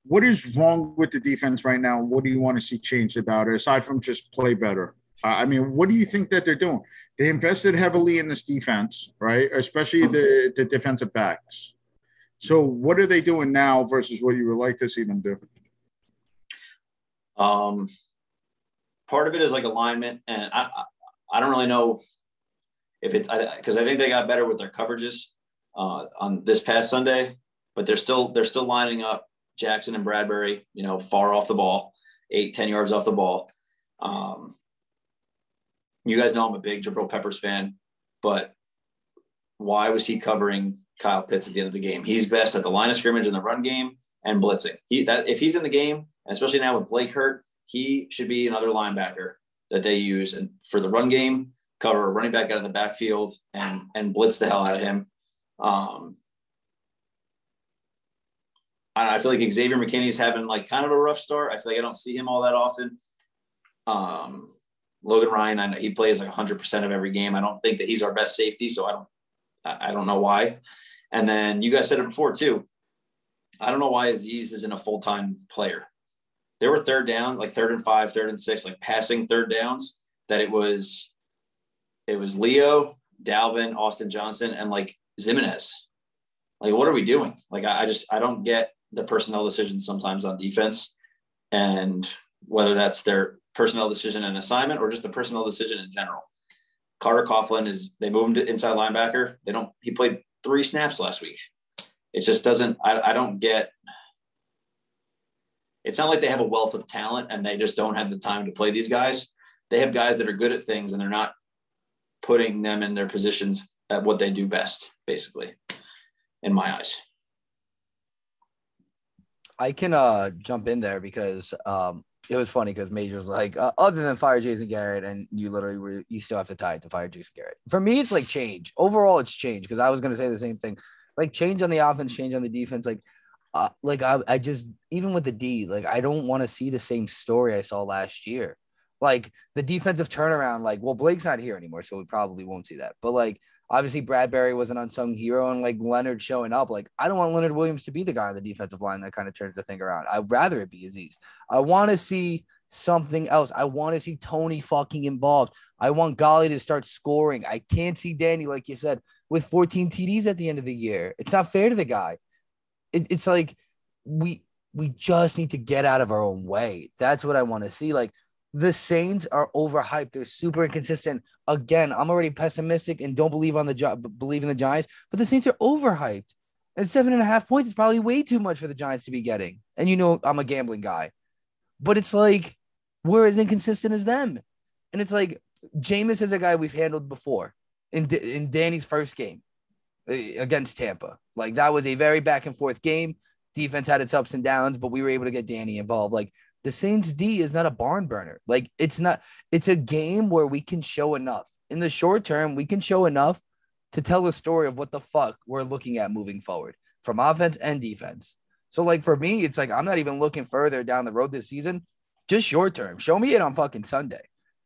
What is wrong with the defense right now? What do you want to see changed about it, aside from just play better? Uh, I mean, what do you think that they're doing? They invested heavily in this defense, right? Especially the, the defensive backs. So, what are they doing now versus what you would like to see them do? Um, part of it is like alignment, and I I, I don't really know if it's because I, I think they got better with their coverages. uh, on this past Sunday, but they're still they're still lining up Jackson and Bradberry, you know, far off the ball, eight, 10 yards off the ball. Um, you guys know I'm a big Jabril Peppers fan, but why was he covering Kyle Pitts at the end of the game? He's best at the line of scrimmage in the run game and blitzing. He that if he's in the game, especially now with Blake hurt, he should be another linebacker that they use and for the run game, cover a running back out of the backfield and and blitz the hell out of him. Um, I, I feel like Xavier McKinney is having like kind of a rough start. I feel like I don't see him all that often. Um, Logan Ryan, I know he plays like 100% of every game. I don't think that he's our best safety, so I don't I don't know why. And then you guys said it before too. I don't know why Azeez isn't a full time player. There were third down, like third and five, third and six, like passing third downs. That it was, it was Leo, Dalvin, Austin Johnson, and like Ximines. Like, what are we doing? Like, I, I just I don't get the personnel decisions sometimes on defense, and whether that's their personnel decision and assignment or just the personnel decision in general. Carter Coughlin is they moved him to inside linebacker. They don't. He played three snaps last week. It just doesn't. I, I don't get. It's not like they have a wealth of talent and they just don't have the time to play these guys. They have guys that are good at things and they're not putting them in their positions at what they do best, basically, in my eyes. I can uh jump in there because um it was funny because Major's like, uh, other than fire Jason Garrett, and you literally were, you still have to tie it to fire Jason Garrett. For me, it's like change. Overall, it's change because I was gonna say the same thing. Like change on the offense, change on the defense. Like, uh, like I, I just even with the D, like I don't want to see the same story I saw last year. Like the defensive turnaround. Like, well, Blake's not here anymore, so we probably won't see that. But like obviously Bradberry was an unsung hero and like Leonard showing up. Like, I don't want Leonard Williams to be the guy on the defensive line that kind of turns the thing around. I'd rather it be Azeez. I want to see something else. I want to see Toney fucking involved. I want Golly to start scoring. I can't see Danny, like you said, with 14 TDs at the end of the year. It's not fair to the guy. It, it's like we we just need to get out of our own way. That's what I want to see. Like the Saints are overhyped. They're super inconsistent. Again, I'm already pessimistic and don't believe on the job, believe in the Giants, but the Saints are overhyped. And seven and a half points is probably way too much for the Giants to be getting. And you know, I'm a gambling guy, but it's like we're as inconsistent as them. And it's like Jameis is a guy we've handled before in, in Danny's first game eh, against Tampa. Like that was a very back and forth game. Defense had its ups and downs, but we were able to get Danny involved. Like the Saints D is not a barn burner. Like it's not, it's a game where we can show enough. In the short term, we can show enough to tell a story of what the fuck we're looking at moving forward from offense and defense. So, like for me, it's like I'm not even looking further down the road this season, just short term. Show me it on fucking Sunday.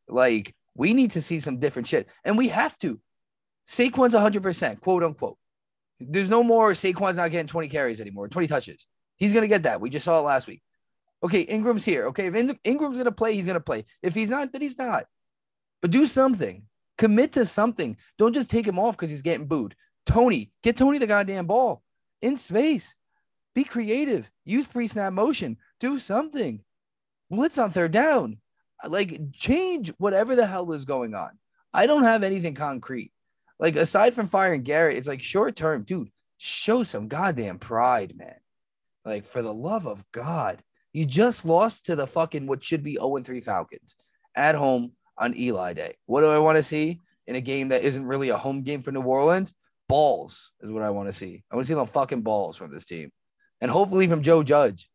Like we need to see some different shit, and we have to. Saquon's 100%, quote unquote. There's no more Saquon's not getting 20 carries anymore, 20 touches. He's gonna get that. We just saw it last week. Okay, Engram's here. Okay, if Engram's gonna play, he's gonna play. If he's not, then he's not. But do something. Commit to something. Don't just take him off because he's getting booed. Toney, get Toney the goddamn ball in space. Be creative. Use pre-snap motion. Do something. Blitz on third down. Like change whatever the hell is going on. I don't have anything concrete. Like aside from firing Garrett, it's like short term, dude. Show some goddamn pride, man. Like for the love of God. You just lost to the fucking what should be 0 3 Falcons at home on Eli Day. What do I want to see in a game that isn't really a home game for New Orleans? Balls is what I want to see. I want to see them fucking balls from this team. And hopefully from Joe Judge,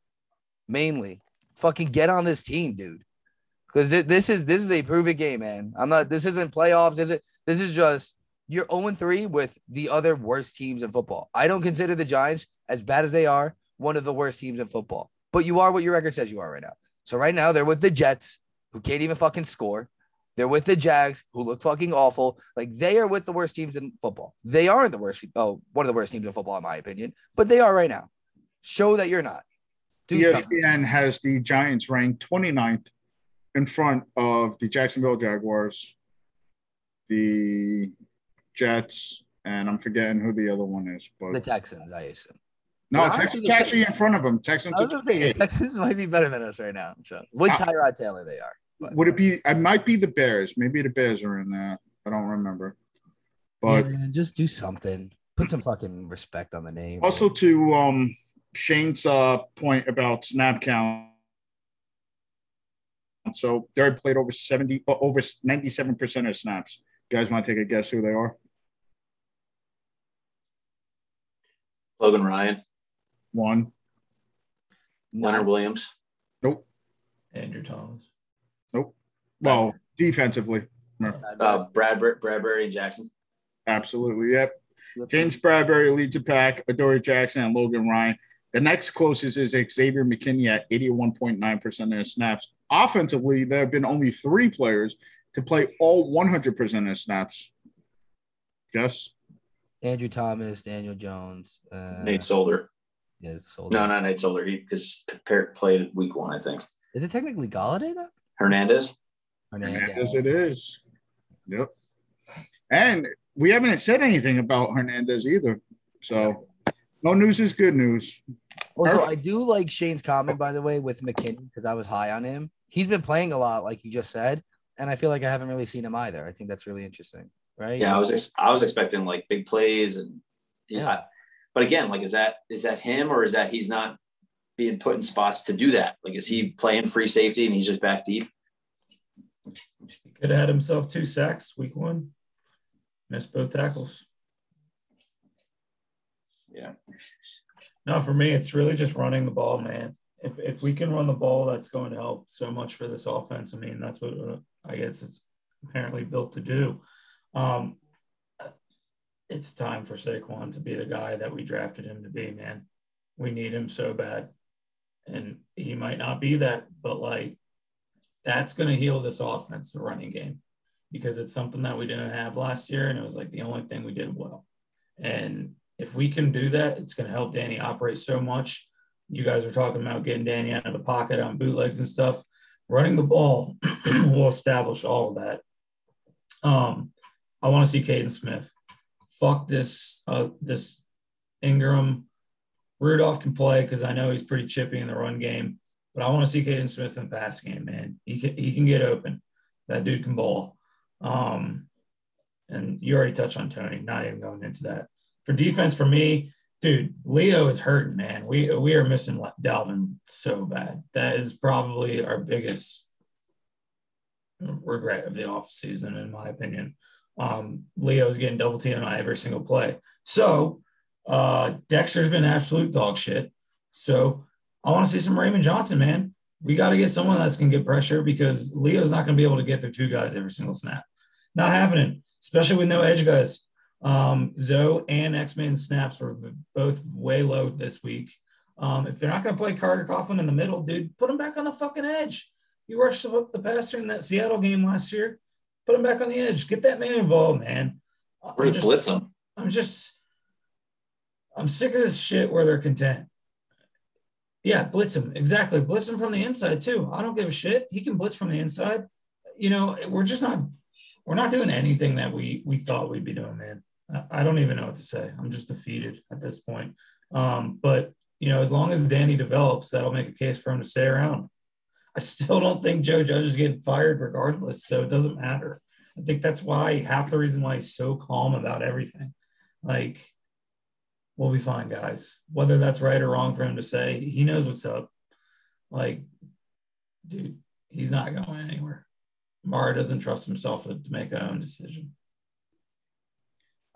mainly. Fucking get on this team, dude. Because this is this is a proven game, man. I'm not this isn't playoffs, is it? This is just you're 0-3 with the other worst teams in football. I don't consider the Giants, as bad as they are, one of the worst teams in football but you are what your record says you are right now. So right now they're with the Jets, who can't even fucking score. They're with the Jags, who look fucking awful. Like they are with the worst teams in football. They aren't the worst. Oh, one of the worst teams in football, in my opinion. But they are right now. Show that you're not. Do ESPN something. has the Giants ranked 29th in front of the Jacksonville Jaguars, the Jets, and I'm forgetting who the other one is. But the Texans, I assume. No, Texans actually in front of them. Texans. Texans might be better than us right now. So with uh, Tyrod Taylor, they are. But. Would it be? It might be the Bears. Maybe the Bears are in there. I don't remember. But yeah, man, just do something. Put some fucking respect on the name. Also, to um, Shane's uh, point about snap count. So they played over 70, uh, over 97% of snaps. You guys want to take a guess who they are? Logan Ryan, One. Leonard Williams. Nope. Andrew Thomas. Nope. Well, defensively. Uh, Bradberry, Bradberry, and Jackson. Absolutely. Yep. James Bradberry leads the pack, Adoree Jackson and Logan Ryan. The next closest is Xavier McKinney at 81.9% of their snaps. Offensively, there have been only three players to play all 100% of snaps. Guess? Andrew Thomas, Daniel Jones, uh, Nate Solder. Yeah, Solder. No, not Nate Solder. He because Parrot played week one, I think. Is it technically Golladay though? Hernandez. Hernandez it is. Yep. And we haven't said anything about Hernandez either. So no news is good news. Also, Perfect. I do like Shane's comment, by the way, with McKinney because I was high on him. He's been playing a lot, like you just said, and I feel like I haven't really seen him either. I think that's really interesting, right? Yeah, I was ex- I was expecting like big plays and yeah. Yeah. But again, like is that is that him or is that he's not being put in spots to do that? Like is he playing free safety and he's just back deep? He could have had himself two sacks week one. Missed both tackles. Yeah. No, for me, it's really just running the ball, man. If if we can run the ball, that's going to help so much for this offense. I mean, that's what uh, I guess it's apparently built to do. Um, it's time for Saquon to be the guy that we drafted him to be, man. We need him so bad, and he might not be that, but like that's going to heal this offense, the running game, because it's something that we didn't have last year, and it was like the only thing we did well. And if we can do that, it's going to help Danny operate so much. You guys were talking about getting Danny out of the pocket on bootlegs and stuff. Running the ball will establish all of that. Um, I want to see Kaden Smith. Fuck this, uh, this Engram. Rudolph can play because I know he's pretty chippy in the run game, but I want to see Kaden Smith in the pass game, man. He can he can get open. That dude can ball. Um, and you already touched on Toney. Not even going into that for defense for me, dude, Leo is hurting, man. We we are missing Dalvin so bad. That is probably our biggest regret of the offseason, in my opinion. Um, Leo's getting double teamed on every single play. So uh, Dexter's been absolute dog shit. So I want to see some Raymond Johnson, man. We got to get someone that's going to get pressure because Leo's not going to be able to get their two guys every single snap. Not happening, especially with no edge guys. Um, Zoe and X Men snaps were both way low this week. Um, if they're not going to play Carter Coughlin in the middle, dude, put him back on the fucking edge. You rushed the passer in that Seattle game last year. Put him back on the edge. Get that man involved, man. I'm just- blitz him? I'm just, I'm sick of this shit where they're content. Yeah, blitz him. Exactly. Blitz him from the inside too. I don't give a shit. He can blitz from the inside. You know, we're just not, we're not doing anything that we we thought we'd be doing, man. I- I don't even know what to say. I'm just defeated at this point. Um, but you know, as long as Danny develops, that'll make a case for him to stay around. I still don't think Joe Judge is getting fired regardless, so it doesn't matter. I think that's why half the reason why he's so calm about everything. Like, we'll be fine, guys. Whether that's right or wrong for him to say, he knows what's up. Like, dude, he's not going anywhere. Mara doesn't trust himself to, to make an own decision.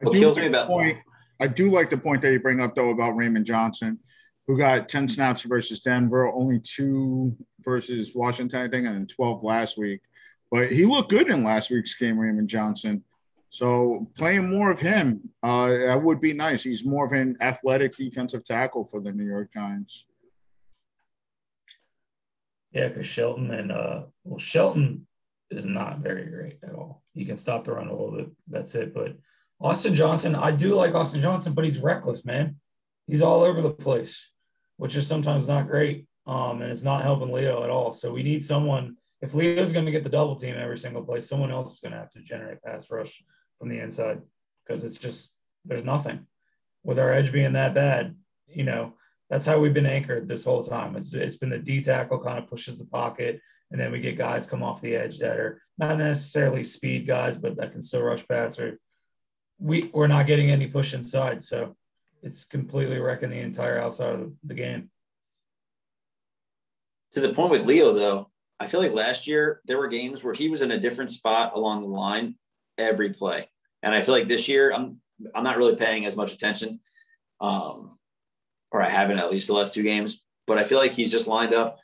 I What kills like me about- point, I do like the point that you bring up though about Raymond Johnson, who got 10 snaps versus Denver, only two versus Washington, I think, and then 12 last week. But he looked good in last week's game, Raymond Johnson. So playing more of him, uh, that would be nice. He's more of an athletic defensive tackle for the New York Giants. Yeah, because Shelton and uh well Shelton is not very great at all. He can stop the run a little bit. That's it. But Austin Johnson, I do like Austin Johnson, but he's reckless, man. He's all over the place, which is sometimes not great. Um, and it's not helping Leo at all. So we need someone. If Leo's going to get the double team every single play, someone else is going to have to generate pass rush from the inside because it's just there's nothing. With our edge being that bad, you know, that's how we've been anchored this whole time. It's it's been the D tackle kind of pushes the pocket, and then we get guys come off the edge that are not necessarily speed guys, but that can still rush pass or we we're not getting any push inside, so it's completely wrecking the entire outside of the game. To the point with Leo, though, I feel like last year there were games where he was in a different spot along the line every play, and I feel like this year I'm I'm not really paying as much attention, um, or I haven't at least the last two games. But I feel like he's just lined up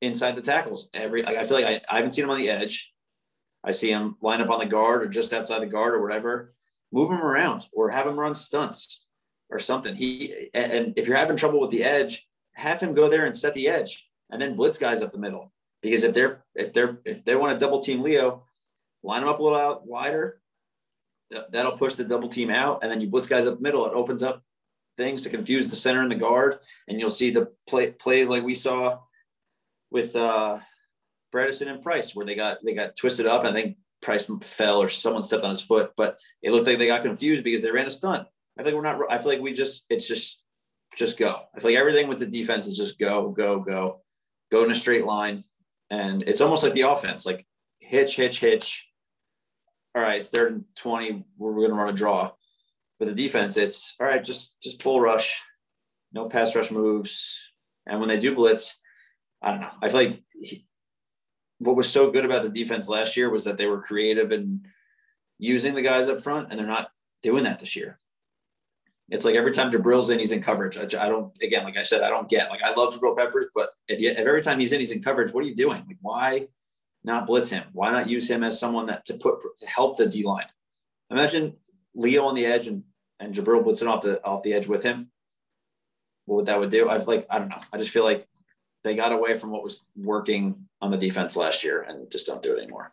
inside the tackles every. Like I feel like I, I haven't seen him on the edge. I see him line up on the guard or just outside the guard or whatever. Move him around or have him run stunts or something. He and, if you're having trouble with the edge, have him go there and set the edge and then blitz guys up the middle. Because if they're if they're if they want to double team Leo, line them up a little out wider. That'll push the double team out, and then you blitz guys up middle. It opens up things to confuse the center and the guard, and you'll see the play, plays like we saw with uh, Bredeson and Price, where they got they got twisted up. I think Price fell or someone stepped on his foot, but it looked like they got confused because they ran a stunt. I think we're not. I feel like we just it's just just go. I feel like everything with the defense is just go go go go in a straight line, and it's almost like the offense, like hitch hitch hitch. All right, it's third and twenty. We're going to run a draw. With the defense, it's all right. Just just pull rush, no pass rush moves, and when they do blitz, I don't know. I feel like what was so good about the defense last year was that they were creative and using the guys up front, and they're not doing that this year. It's like every time Jabril's in, he's in coverage. I, I, don't, again, like I said, I don't get. Like I love Jabril Peppers, but if, you, if every time he's in, he's in coverage. What are you doing? Like why not blitz him? Why not use him as someone that to put to help the D line? Imagine Leo on the edge and and Jabril blitzing off the off the edge with him. What would that would do? I've like. I don't know. I just feel like they got away from what was working on the defense last year and just don't do it anymore.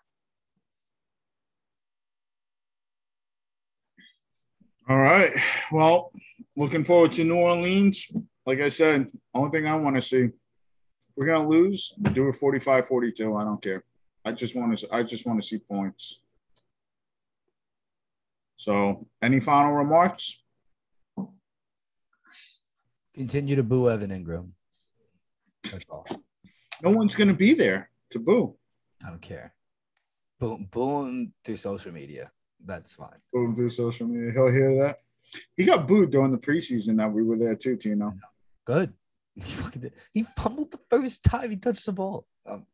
All right. Well, looking forward to New Orleans. Like I said, only thing I want to see, we're gonna lose. Do it 45-42. I don't care. I just want to. I just want to see points. So, any final remarks? Continue to boo Evan Engram. That's all. No one's going to be there to boo. I don't care. Boom, boom through social media. That's fine. Boo through social media. He'll hear that. He got booed during the preseason that we were there too, Tino. Good. He fumbled the first time he touched the ball. Um,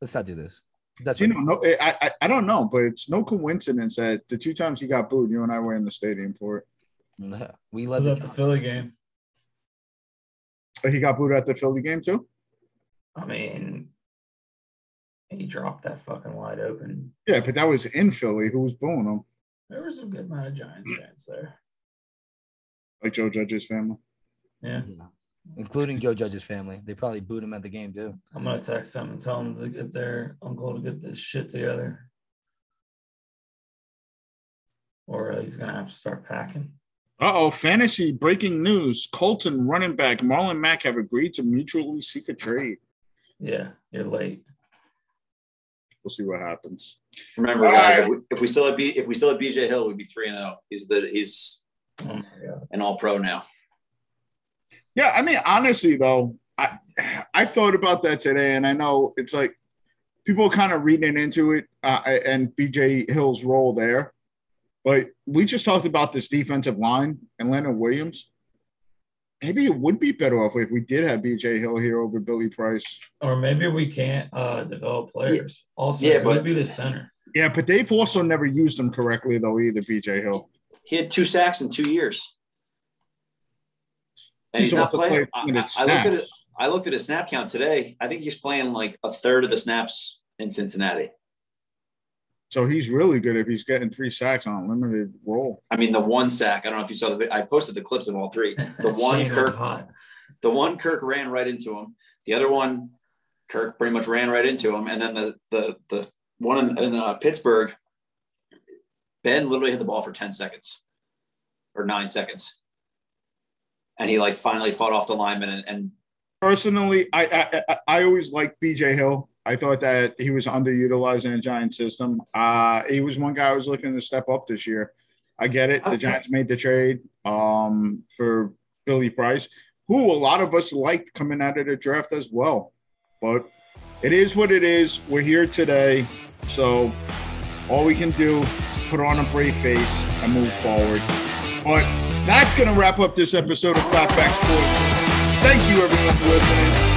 let's not do this. That's Tino, no, I, I, I don't know, but it's no coincidence that the two times he got booed, you and I were in the stadium for it. Yeah, we led the, the Philly game. He got booed at the Philly game too. I mean, he dropped that fucking wide open. Yeah, but that was in Philly. Who was booing him? There was a good amount of Giants fans there. Like Joe Judge's family. Yeah. Including Joe Judge's family. They probably booed him at the game too. I'm gonna text them and tell them to get their uncle to get this shit together. Or he's gonna have to start packing. Uh oh, fantasy breaking news. Colton running back Marlon Mack have agreed to mutually seek a trade. Yeah, you're late. We'll see what happens. Remember, All guys, right. if, we, if we still have B, if we still have BJ Hill, we'd be three and zero. Oh. He's the he's oh an All Pro now. Yeah, I mean, honestly though, I I thought about that today, and I know it's like people kind of reading into it uh, and BJ Hill's role there. But we just talked about this defensive line and Leonard Williams. Maybe it would be better off if we did have BJ Hill here over Billy Price. Or maybe we can't uh, develop players. Yeah. Also, yeah, but, would be the center. Yeah, but they've also never used him correctly though either. BJ Hill. He had two sacks in two years, and he's, he's not playing. I, I, looked at it. I looked at his snap count today. I think he's playing like a third of the snaps in Cincinnati. So he's really good if he's getting three sacks on a limited role. I mean, the one sack. I don't know if you saw the. I posted the clips of all three. The one Kirk, the one Kirk ran right into him. The other one, Kirk pretty much ran right into him, and then the the the one in, in uh, Pittsburgh, Ben literally hit the ball for ten seconds, or nine seconds, and he like finally fought off the lineman. And, and personally, I, I I always liked B.J. Hill. I thought that he was underutilized in a Giant system. Uh, he was one guy I was looking to step up this year. I get it. The Giants made the trade um, for Billy Price, who a lot of us liked coming out of the draft as well. But it is what it is. We're here today. So all we can do is put on a brave face and move forward. But that's going to wrap up this episode of Clapback Sports. Thank you, everyone, for listening.